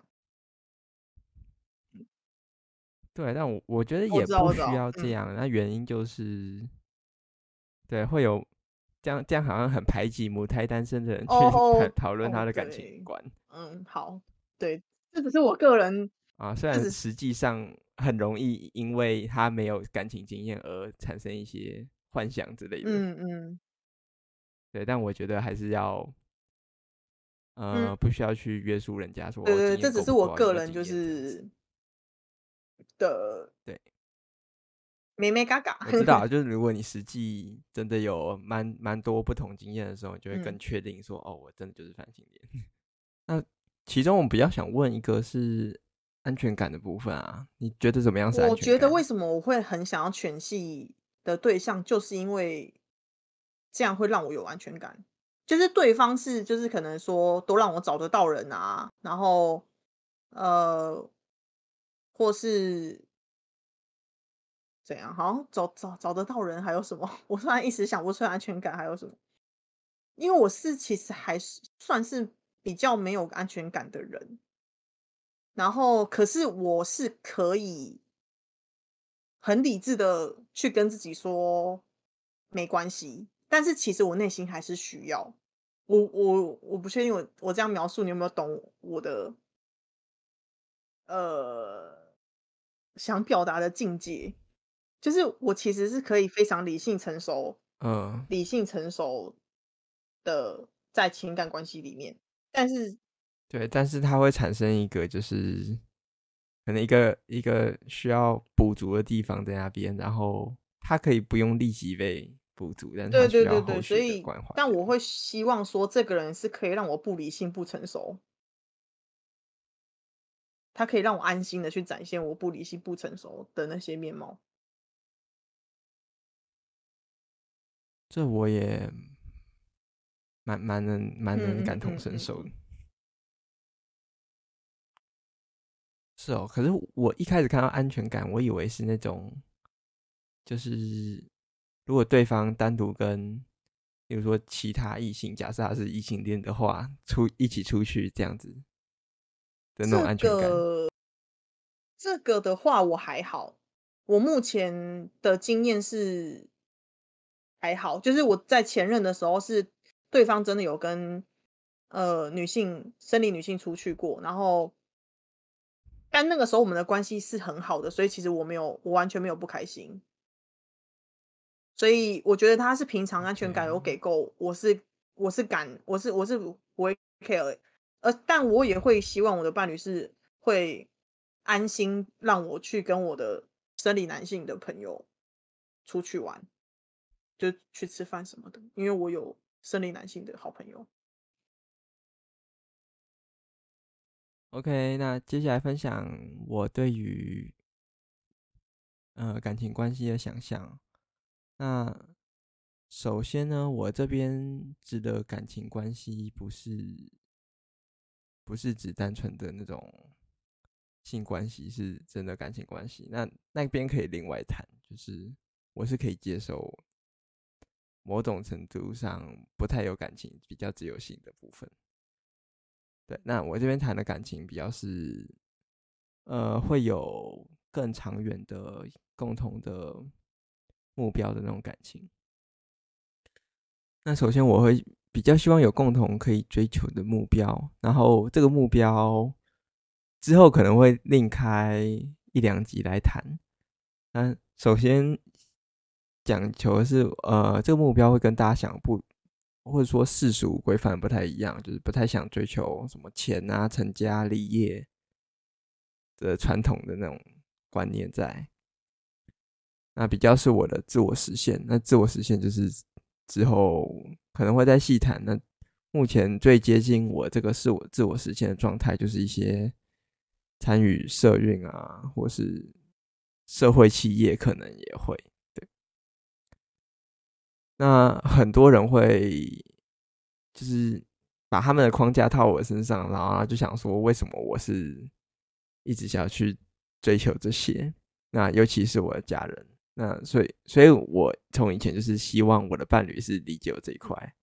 对，但我我觉得也不需要这样，那原因就是，对，会有。这样这样好像很排挤母胎单身的人去讨讨论他的感情观。嗯，好，对，这只是我个人啊，虽然实际上很容易因为他没有感情经验而产生一些幻想之类的。嗯嗯，对，但我觉得还是要，呃，嗯、不需要去约束人家说。对对，这只是我个人就是的，对。没没嘎嘎，我知道，就是如果你实际真的有蛮蛮多不同经验的时候，你就会更确定说，嗯、哦，我真的就是泛性恋。那其中我们比较想问一个是安全感的部分啊，你觉得怎么样是安全感？我觉得为什么我会很想要全系的对象，就是因为这样会让我有安全感，就是对方是就是可能说都让我找得到人啊，然后呃，或是。怎样？好找找找得到人，还有什么？我突然一时想不出安全感还有什么。因为我是其实还是算是比较没有安全感的人，然后可是我是可以很理智的去跟自己说没关系，但是其实我内心还是需要。我我我不确定我我这样描述你有没有懂我的呃想表达的境界。就是我其实是可以非常理性成熟，嗯，理性成熟的在情感关系里面，但是，对，但是它会产生一个就是可能一个一个需要补足的地方在那边，然后它可以不用立即被补足，但是。对对对对，所以，但我会希望说，这个人是可以让我不理性、不成熟，他可以让我安心的去展现我不理性、不成熟的那些面貌。这我也蛮蛮能蛮能感同身受的，嗯嗯嗯嗯、是哦。可是我一开始看到安全感，我以为是那种，就是如果对方单独跟，比如说其他异性，假设他是异性恋的话，出一起出去这样子的那种安全感。这个、这个的话我还好，我目前的经验是还好，就是我在前任的时候是对方真的有跟呃女性生理女性出去过，然后但那个时候我们的关系是很好的，所以其实我没有我完全没有不开心，所以我觉得他是平常安全感有给够，我是我是敢我是我是不会 care，呃，但我也会希望我的伴侣是会安心让我去跟我的。生理男性的朋友出去玩，就去吃饭什么的，因为我有生理男性的好朋友。OK，那接下来分享我对于呃感情关系的想象。那首先呢，我这边指的感情关系不是不是指单纯的那种。性关系是真的感情关系，那那边可以另外谈。就是我是可以接受某种程度上不太有感情、比较自由性的部分。对，那我这边谈的感情比较是，呃，会有更长远的共同的目标的那种感情。那首先我会比较希望有共同可以追求的目标，然后这个目标。之后可能会另开一两集来谈。那首先讲求的是，呃，这个目标会跟大家想不，或者说世俗规范不太一样，就是不太想追求什么钱啊、成家立业的传统的那种观念在。那比较是我的自我实现。那自我实现就是之后可能会再细谈。那目前最接近我这个是我自我实现的状态，就是一些。参与社运啊，或是社会企业，可能也会对。那很多人会就是把他们的框架套我身上，然后就想说，为什么我是一直想要去追求这些？那尤其是我的家人，那所以，所以我从以前就是希望我的伴侣是理解我这一块。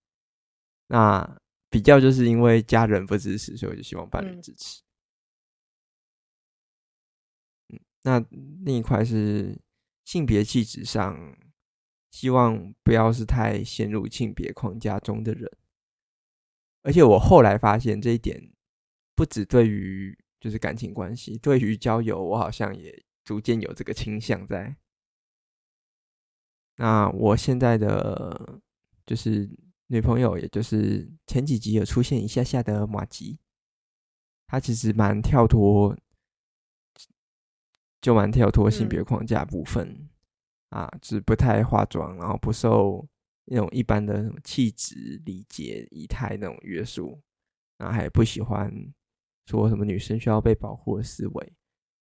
那比较就是因为家人不支持，所以我就希望伴侣支持。嗯那另一块是性别气质上，希望不要是太陷入性别框架中的人。而且我后来发现这一点，不止对于就是感情关系，对于交友，我好像也逐渐有这个倾向在。那我现在的就是女朋友，也就是前几集有出现一下下的马吉，她其实蛮跳脱。就蛮跳脱性别框架部分，嗯、啊，就是不太化妆，然后不受那种一般的气质、礼节、仪态那种约束，然后还不喜欢说什么女生需要被保护的思维，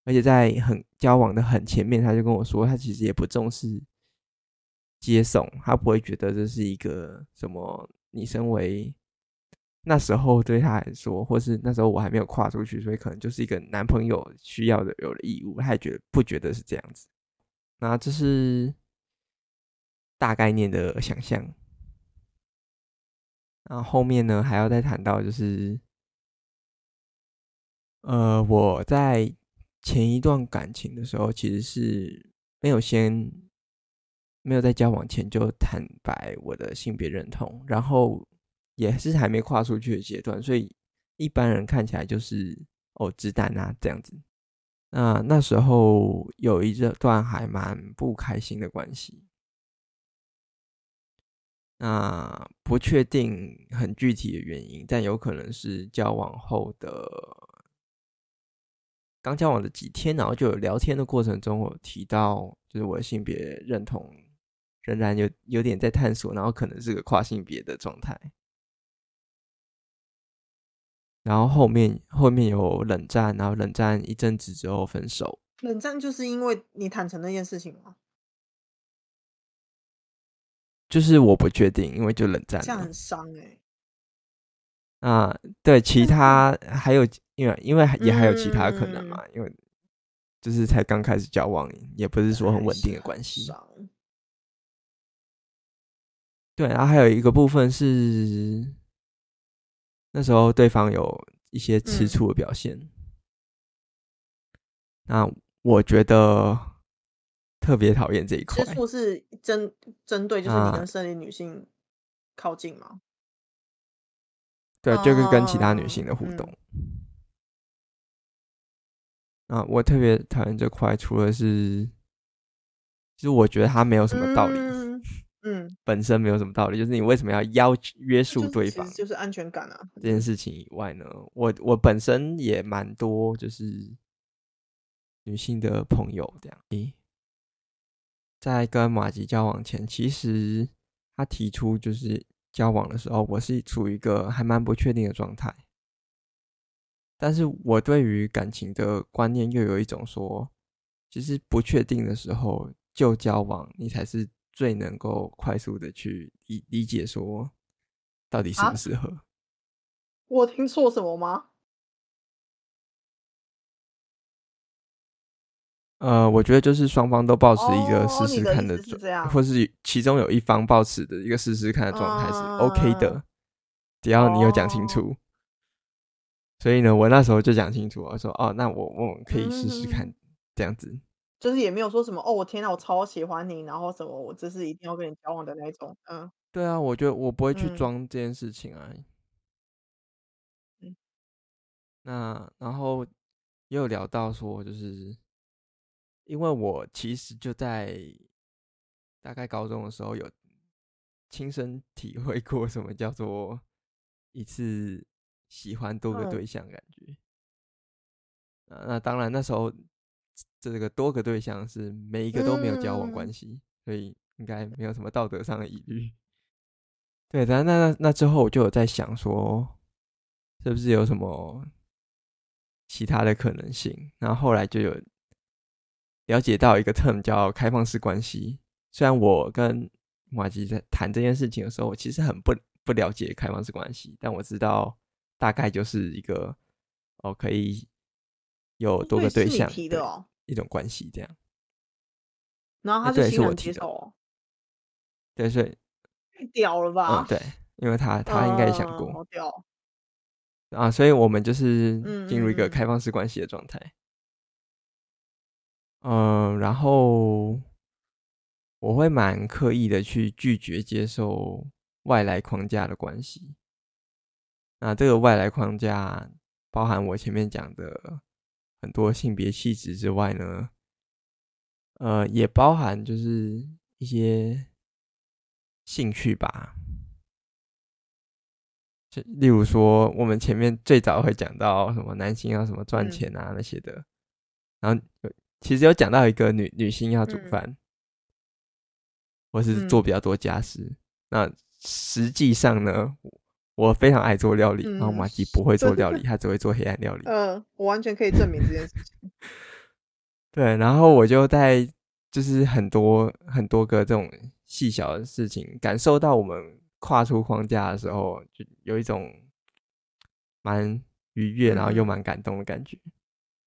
而且在很交往的很前面，他就跟我说，他其实也不重视接送，他不会觉得这是一个什么你身为。那时候对他来说，或是那时候我还没有跨出去，所以可能就是一个男朋友需要的有的义务，他也觉得不觉得是这样子。那这是大概念的想象。然后后面呢，还要再谈到就是，呃，我在前一段感情的时候，其实是没有先没有在交往前就坦白我的性别认同，然后。也是还没跨出去的阶段，所以一般人看起来就是哦，直男啊这样子。那那时候有一段还蛮不开心的关系，那不确定很具体的原因，但有可能是交往后的刚交往的几天，然后就有聊天的过程中，我提到就是我的性别认同仍然有有点在探索，然后可能是个跨性别的状态。然后后面后面有冷战，然后冷战一阵子之后分手。冷战就是因为你坦诚那件事情吗？就是我不确定，因为就冷战。这样很伤哎、欸。啊，对，其他还有，因为因为也还有其他可能嘛，嗯、因为就是才刚开始交往，也不是说很稳定的关系。对，然后还有一个部分是。那时候对方有一些吃醋的表现，嗯、那我觉得特别讨厌这一块。吃醋是针针对就是你跟生理女性靠近吗？啊、对，就是跟其他女性的互动。嗯啊，我特别讨厌这块，除了是，其实我觉得他没有什么道理，嗯，嗯本身没有什么道理，就是你为什么要要约束对方，就是，就是安全感啊。这件事情以外呢，我我本身也蛮多就是女性的朋友这样，诶，在跟马吉交往前，其实他提出就是交往的时候，我是处于一个还蛮不确定的状态。但是我对于感情的观念又有一种说，其实不确定的时候就交往，你才是最能够快速的去理理解说，到底适不适合。啊？我听错什么吗？呃，我觉得就是双方都保持一个试试看的状态，哦、或是其中有一方保持的一个试试看的状态是 OK 的，嗯、只要你有讲清楚。哦所以呢，我那时候就讲清楚，我说哦，那我我们可以试试看这样子，就是也没有说什么哦，我天哪，我超喜欢你，然后什么，我这是一定要跟你交往的那种，嗯，对啊，我觉得我不会去装这件事情啊，嗯，那然后也有聊到说，就是因为我其实就在大概高中的时候有亲身体会过什么叫做一次。喜欢多个对象，感觉，嗯、啊，那当然那时候这个多个对象是每一个都没有交往关系，嗯、所以应该没有什么道德上的疑虑。对，但那那那之后我就有在想说，是不是有什么其他的可能性？然后后来就有了解到一个 term 叫开放式关系。虽然我跟马吉在谈这件事情的时候，我其实很不不了解开放式关系，但我知道。大概就是一个哦，可以有多个对象的一种关系，这样。然后他是欣然接受哦，对，所以太屌了吧？嗯，对，因为他他应该也想过，好屌啊！所以我们就是进入一个开放式关系的状态。嗯，然后我会蛮刻意的去拒绝接受外来框架的关系。那这个外来框架包含我前面讲的很多性别气质之外呢，呃，也包含就是一些兴趣吧。就例如说，我们前面最早会讲到什么男性要什么赚钱啊那些的，嗯、然后其实有讲到一个女女性要煮饭，嗯、或是做比较多家事。嗯、那实际上呢？我非常爱做料理，嗯、然后马吉不会做料理，他只会做黑暗料理。嗯、呃，我完全可以证明这件事情。对，然后我就在就是很多很多个这种细小的事情，感受到我们跨出框架的时候，就有一种蛮愉悦，然后又蛮感动的感觉。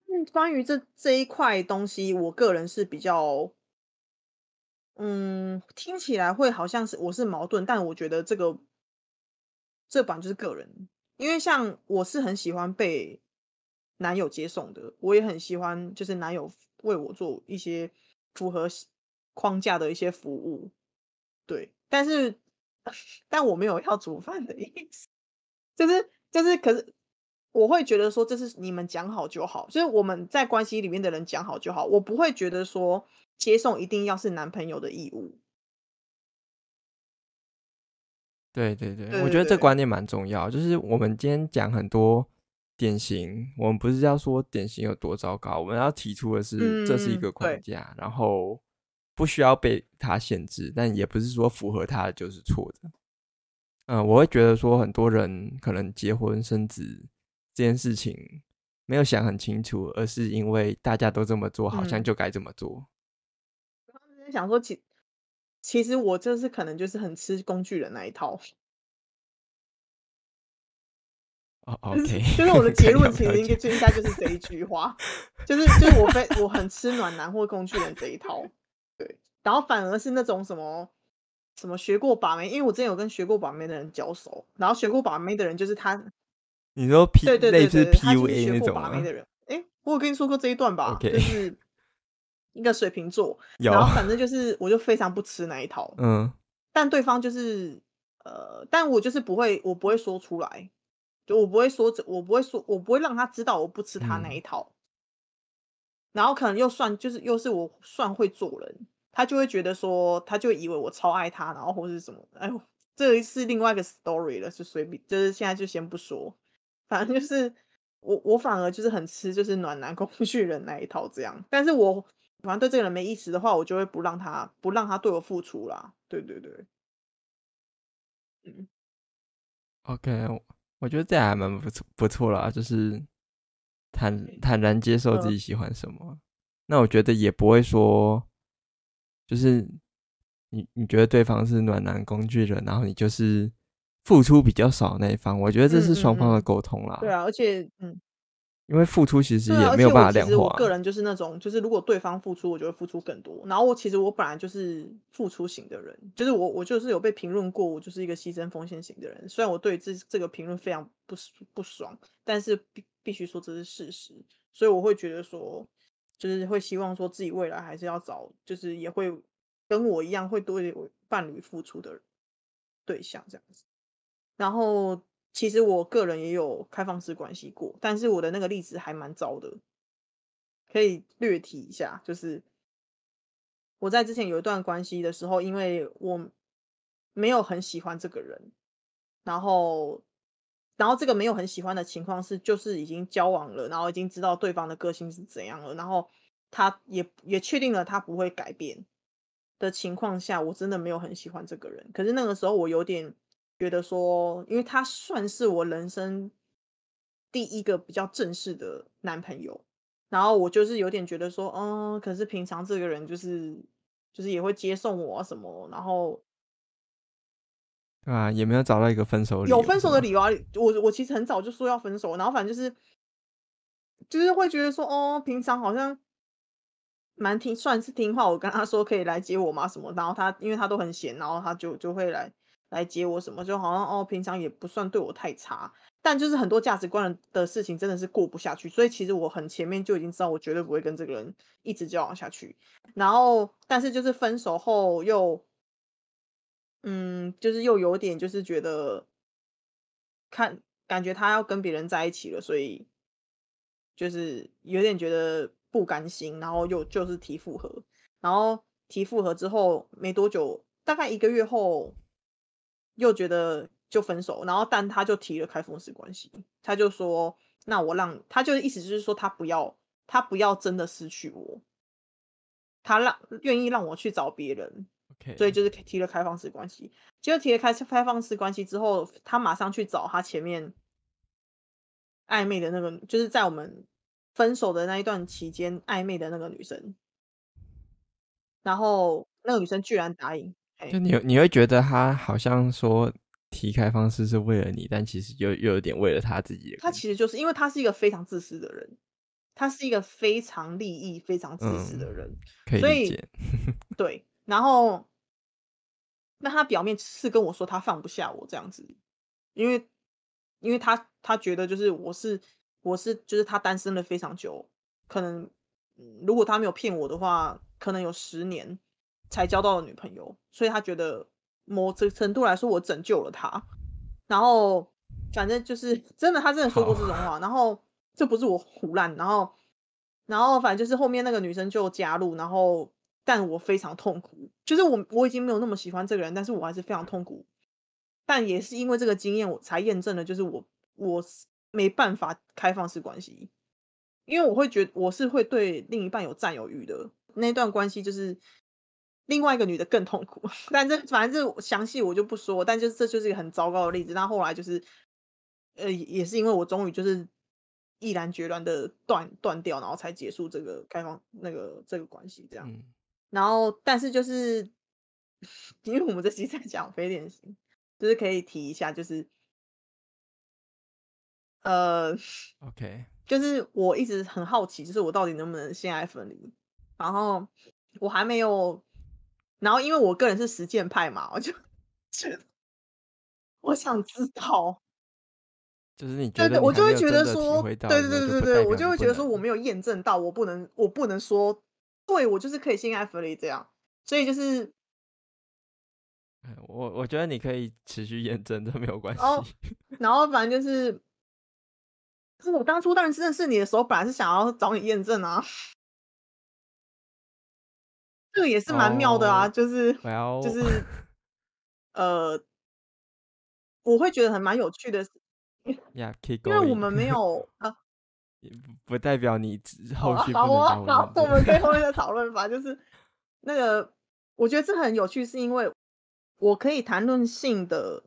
嗯，关于这这一块东西，我个人是比较，嗯，听起来会好像是我是矛盾，但我觉得这个。这版就是个人，因为像我是很喜欢被男友接送的，我也很喜欢就是男友为我做一些符合框架的一些服务，对，但是 但我没有要煮饭的意思，就是就是，可是我会觉得说这是你们讲好就好，就是我们在关系里面的人讲好就好，我不会觉得说接送一定要是男朋友的义务。对对对，我觉得这观念蛮重要。就是我们今天讲很多典型，我们不是要说典型有多糟糕，我们要提出的是这是一个框架，然后不需要被它限制，但也不是说符合它就是错的。嗯，我会觉得说很多人可能结婚生子这件事情没有想很清楚，而是因为大家都这么做，好像就该这么做。想说其。其实我就是可能就是很吃工具人那一套。哦，OK，就是我的 结论，其实应该就应该就是这一句话，就是就是我非我很吃暖男或工具人这一套，对，然后反而是那种什么什么学过把妹，因为我之前有跟学过把妹的人交手，然后学过把妹的人就是他，你说 P 对对对对，类似 PUA 学过把妹的人，哎，我有跟你说过这一段吧.就是一个水瓶座，然后反正就是我就非常不吃那一套，嗯，但对方就是呃，但我就是不会，我不会说出来，就我不会说，我不会说，我不会让他知道我不吃他那一套，嗯、然后可能又算就是又是我算会做人，他就会觉得说，他就以为我超爱他，然后或是什么，哎呦，这是另外一个 story 了，是随便，就是现在就先不说，反正就是我我反而就是很吃就是暖男工具人那一套这样，但是我。反正对这个人没意思的话，我就会不让他不让他对我付出啦。对对对，嗯，OK，我，我觉得这还蛮不错不错啦，就是坦坦然接受自己喜欢什么。嗯、那我觉得也不会说，就是你你觉得对方是暖男工具人，然后你就是付出比较少那一方。我觉得这是双方的沟通啦。嗯嗯嗯。对啊，而且嗯。因为付出其实也没有办法量化。其实我个人就是那种，就是如果对方付出，我就会付出更多。然后我其实我本来就是付出型的人，就是我我就是有被评论过，我就是一个牺牲奉献型的人。虽然我对这这个评论非常不不爽，但是必必须说这是事实。所以我会觉得说，就是会希望说自己未来还是要找，就是也会跟我一样会对伴侣付出的对象这样子。然后。其实我个人也有开放式关系过，但是我的那个例子还蛮糟的，可以略提一下。就是我在之前有一段关系的时候，因为我没有很喜欢这个人，然后，然后这个没有很喜欢的情况是，就是已经交往了，然后已经知道对方的个性是怎样了，然后他也也确定了他不会改变的情况下，我真的没有很喜欢这个人。可是那个时候我有点。觉得说，因为他算是我人生第一个比较正式的男朋友，然后我就是有点觉得说，嗯，可是平常这个人就是就是也会接送我啊什么，然后，对啊，也没有找到一个分手理由，有分手的理由啊。我我其实很早就说要分手，然后反正就是就是会觉得说，哦，平常好像蛮听，算是听话。我跟他说可以来接我吗？什么，然后他因为他都很闲，然后他就就会来。来接我什么，就好像哦，平常也不算对我太差，但就是很多价值观的事情真的是过不下去，所以其实我很前面就已经知道我绝对不会跟这个人一直交往下去。然后，但是就是分手后又，嗯，就是又有点就是觉得看感觉他要跟别人在一起了，所以就是有点觉得不甘心，然后又就是提复合，然后提复合之后没多久，大概一个月后。又觉得就分手，然后但他就提了开放式关系，他就说：“那我让他就意思就是说他不要他不要真的失去我，他让愿意让我去找别人，Okay. 所以就是提了开放式关系。结果提了开开放式关系之后，他马上去找他前面暧昧的那个，就是在我们分手的那一段期间暧昧的那个女生，然后那个女生居然答应。”就你你会觉得他好像说提开方式是为了你，但其实又又有点为了他自己。他其实就是因为他是一个非常自私的人，他是一个非常利益、非常自私的人，嗯、可以理解。对，然后那他表面是跟我说他放不下我这样子，因为因为他他觉得就是我是我是就是他单身了非常久，可能如果他没有骗我的话，可能有十年。才交到了女朋友，所以他觉得某这程度来说，我拯救了他。然后反正就是真的，他真的说过这种话。然后这不是我胡乱。然后然后反正就是后面那个女生就加入，然后但我非常痛苦，就是我我已经没有那么喜欢这个人，但是我还是非常痛苦。但也是因为这个经验，我才验证了，就是我我没办法开放式关系，因为我会觉得我是会对另一半有占有欲的。那段关系就是。另外一个女的更痛苦，但这反正这详细我就不说，但就是这就是一个很糟糕的例子。那后来就是，呃，也是因为我终于就是毅然决然的断断掉，然后才结束这个开放那个这个关系这样。嗯、然后，但是就是 因为我们这期在讲非典型，就是可以提一下，就是呃，OK，就是我一直很好奇，就是我到底能不能性爱分离，然后我还没有。然后，因为我个人是实践派嘛，我就觉得我想知道，就是你觉得你，我就会觉得说，对对对对对，我就会觉得说，我没有验证到，我不能，我不能说对我就是可以心安分离这样，所以就是，我我觉得你可以持续验证，这没有关系。哦，然后反正就是，是我当初当然认识你的时候，本来是想要找你验证啊，这个也是蛮妙的啊，哦、就是、well、就是，呃，我会觉得很蛮有趣的，因为我们没有 啊。不代表你之后续好，好，好，我们可以 后面再讨论吧。就是那个，我觉得这很有趣，是因为我可以谈论性的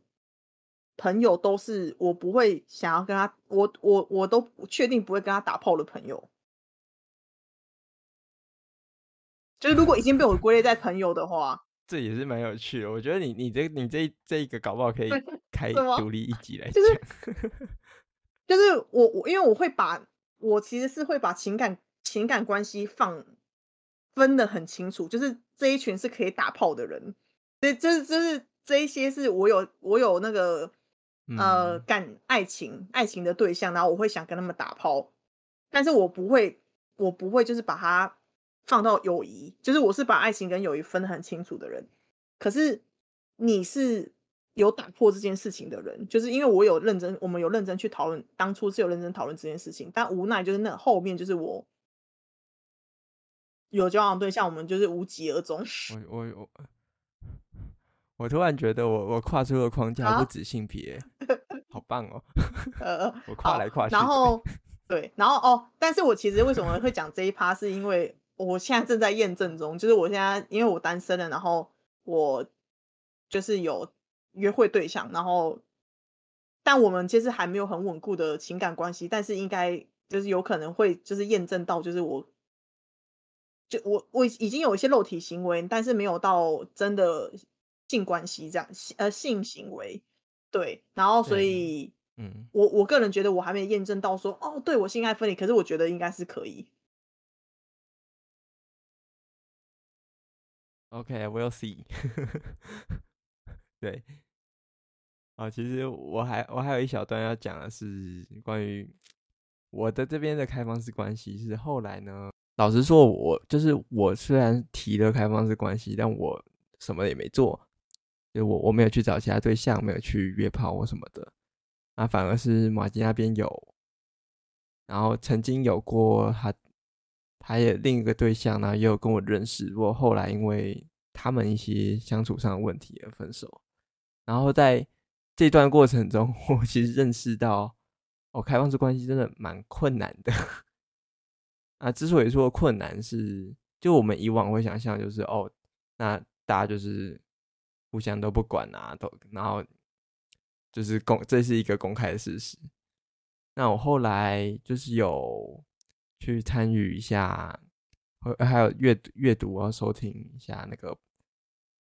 朋友，都是我不会想要跟他，我我我都确定不会跟他打炮的朋友。就是如果已经被我归类在朋友的话，这也是蛮有趣的。我觉得你你这你这这一个搞不好可以 开独立一集来讲。就是 就是我我因为我会把。我其实是会把情感情感关系放分的很清楚，就是这一群是可以打炮的人，所以就是就是这一些是我有我有那个呃感爱情爱情的对象，然后我会想跟他们打炮，但是我不会我不会就是把它放到友谊，就是我是把爱情跟友谊分得很清楚的人，可是你是。有打破这件事情的人，就是因为我有认真，我们有认真去讨论，当初是有认真讨论这件事情，但无奈就是那后面就是我有交往对象，我们就是无疾而终。我我我，我突然觉得我我跨出了框架，不止性别，啊、好棒哦！呃，我跨来跨去，然后对，然后哦，但是我其实为什么会讲这一趴，是因为我现在正在验证中，就是我现在因为我单身了，然后我就是有。约会对象，然后，但我们其实还没有很稳固的情感关系，但是应该就是有可能会就是验证到，就是我，就我我已经有一些肉体行为，但是没有到真的性关系这样，呃，性行为，对，然后所以，嗯，我我个人觉得我还没验证到说，哦，对我性爱分离，可是我觉得应该是可以。OK，we'll see。对。啊，其实我还我还有一小段要讲的是关于我的这边的开放式关系。是后来呢，老实说，我就是我虽然提了开放式关系，但我什么也没做，就我我没有去找其他对象，没有去约炮或什么的。啊，反而是马吉那边有，然后曾经有过他，他也另一个对象呢，也有跟我认识，不过后来因为他们一些相处上的问题而分手，然后在。这段过程中，我其实认识到，哦，开放式关系真的蛮困难的。啊，之所以说困难是，就我们以往会想象，就是哦，那大家就是互相都不管啊，都然后就是公，这是一个公开的事实。那我后来就是有去参与一下，还有阅阅读啊，收听一下那个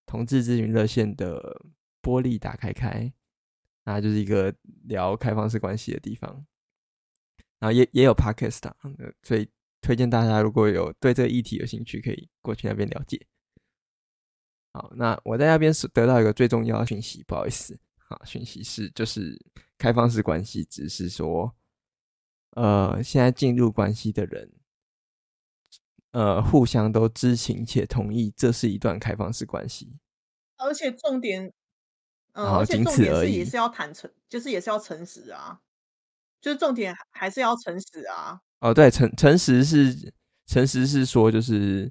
同志咨询热线的玻璃打开开。那就是一个聊开放式关系的地方，然后也也有 podcast，所以推荐大家如果有对这个议题有兴趣，可以过去那边了解。好，那我在那边是得到一个最重要的讯息，不好意思，好，讯息是就是开放式关系只是说，呃，现在进入关系的人，呃，互相都知情且同意这是一段开放式关系，而且重点。嗯，而且重点是也是要坦诚，就是也是要诚实啊，就是重点还是要诚实啊。哦，对，诚诚实是诚实是说，就是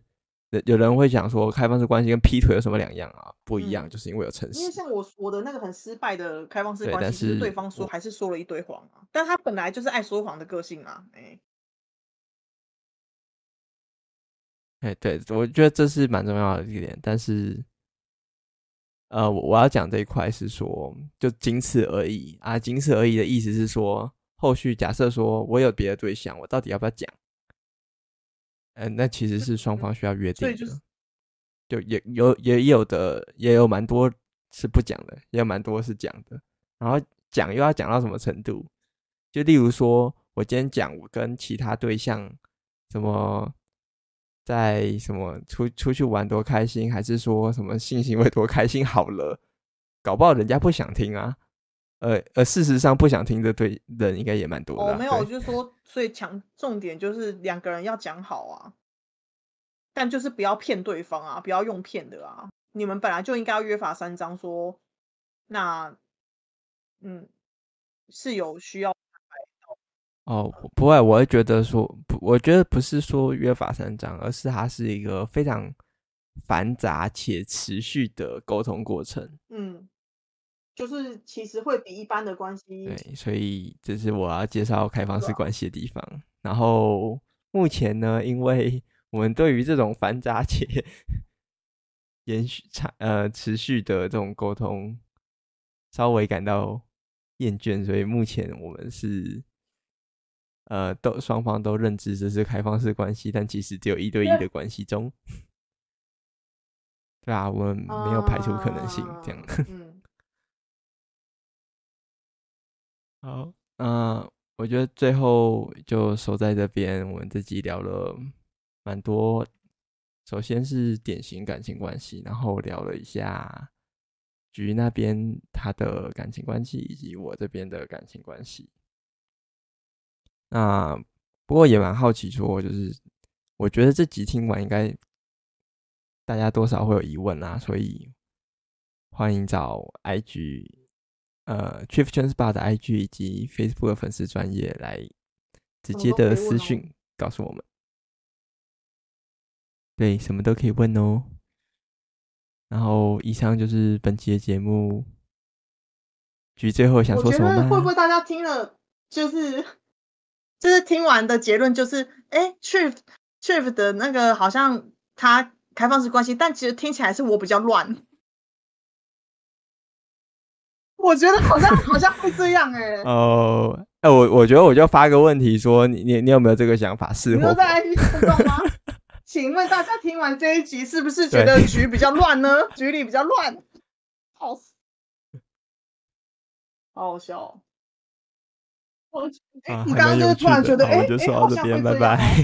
有人会讲说，开放式关系跟劈腿有什么两样啊？不一样，嗯、就是因为有诚实。因为像我我的那个很失败的开放式关系，是对方说还是说了一堆谎啊，但他本来就是爱说谎的个性啊，哎、欸，哎、欸，对，我觉得这是蛮重要的一点，但是。呃，我我要讲这一块是说，就仅此而已啊，仅此而已的意思是说，后续假设说我有别的对象，我到底要不要讲？嗯、呃，那其实是双方需要约定的，就是、就也有也有的也有蛮多是不讲的，也有蛮多是讲的，然后讲又要讲到什么程度？就例如说，我今天讲我跟其他对象什么。在什么出出去玩多开心，还是说什么性行为多开心好了？搞不好人家不想听啊。呃呃，事实上不想听的对人应该也蛮多的。哦，没有，就是说，所以强重点就是两个人要讲好啊。但就是不要骗对方啊，不要用骗的啊。你们本来就应该要约法三章，说那嗯是有需要。哦，不会，我会觉得说不，我觉得不是说约法三章，而是它是一个非常繁杂且持续的沟通过程。嗯，就是其实会比一般的关系。对，所以这是我要介绍开放式关系的地方。啊、然后目前呢，因为我们对于这种繁杂且延续长呃持续的这种沟通稍微感到厌倦，所以目前我们是。呃，都双方都认知这是开放式关系，但其实只有一对一的关系中，对啊，我们没有排除可能性，这样。Uh, 嗯。好，那我觉得最后就收在这边。我们这集聊了蛮多，首先是典型感情关系，然后聊了一下局那边他的感情关系，以及我这边的感情关系。那不过也蛮好奇，说就是我觉得这集听完应该大家多少会有疑问啊，所以欢迎找 IG 呃 Chief Transport 的 IG 以及 Facebook 的粉丝专业来直接的私讯告诉我们。对，什么都可以问哦。然后以上就是本期的节目。局最后想说什么吗？会不会大家听了就是？就是听完的结论就是，哎 Chief 的那个好像他开放式关系，但其实听起来是我比较乱。我觉得好像 好像会这样哎、欸。哦，哎，我我觉得我就发个问题说，你你你有没有这个想法？是否在 IG 互动吗？请问大家听完这一集是不是觉得局比较乱呢？局里比较乱，好死，好好笑。哎，你刚刚就突然觉得，哎、欸，我就说到这边，拜拜。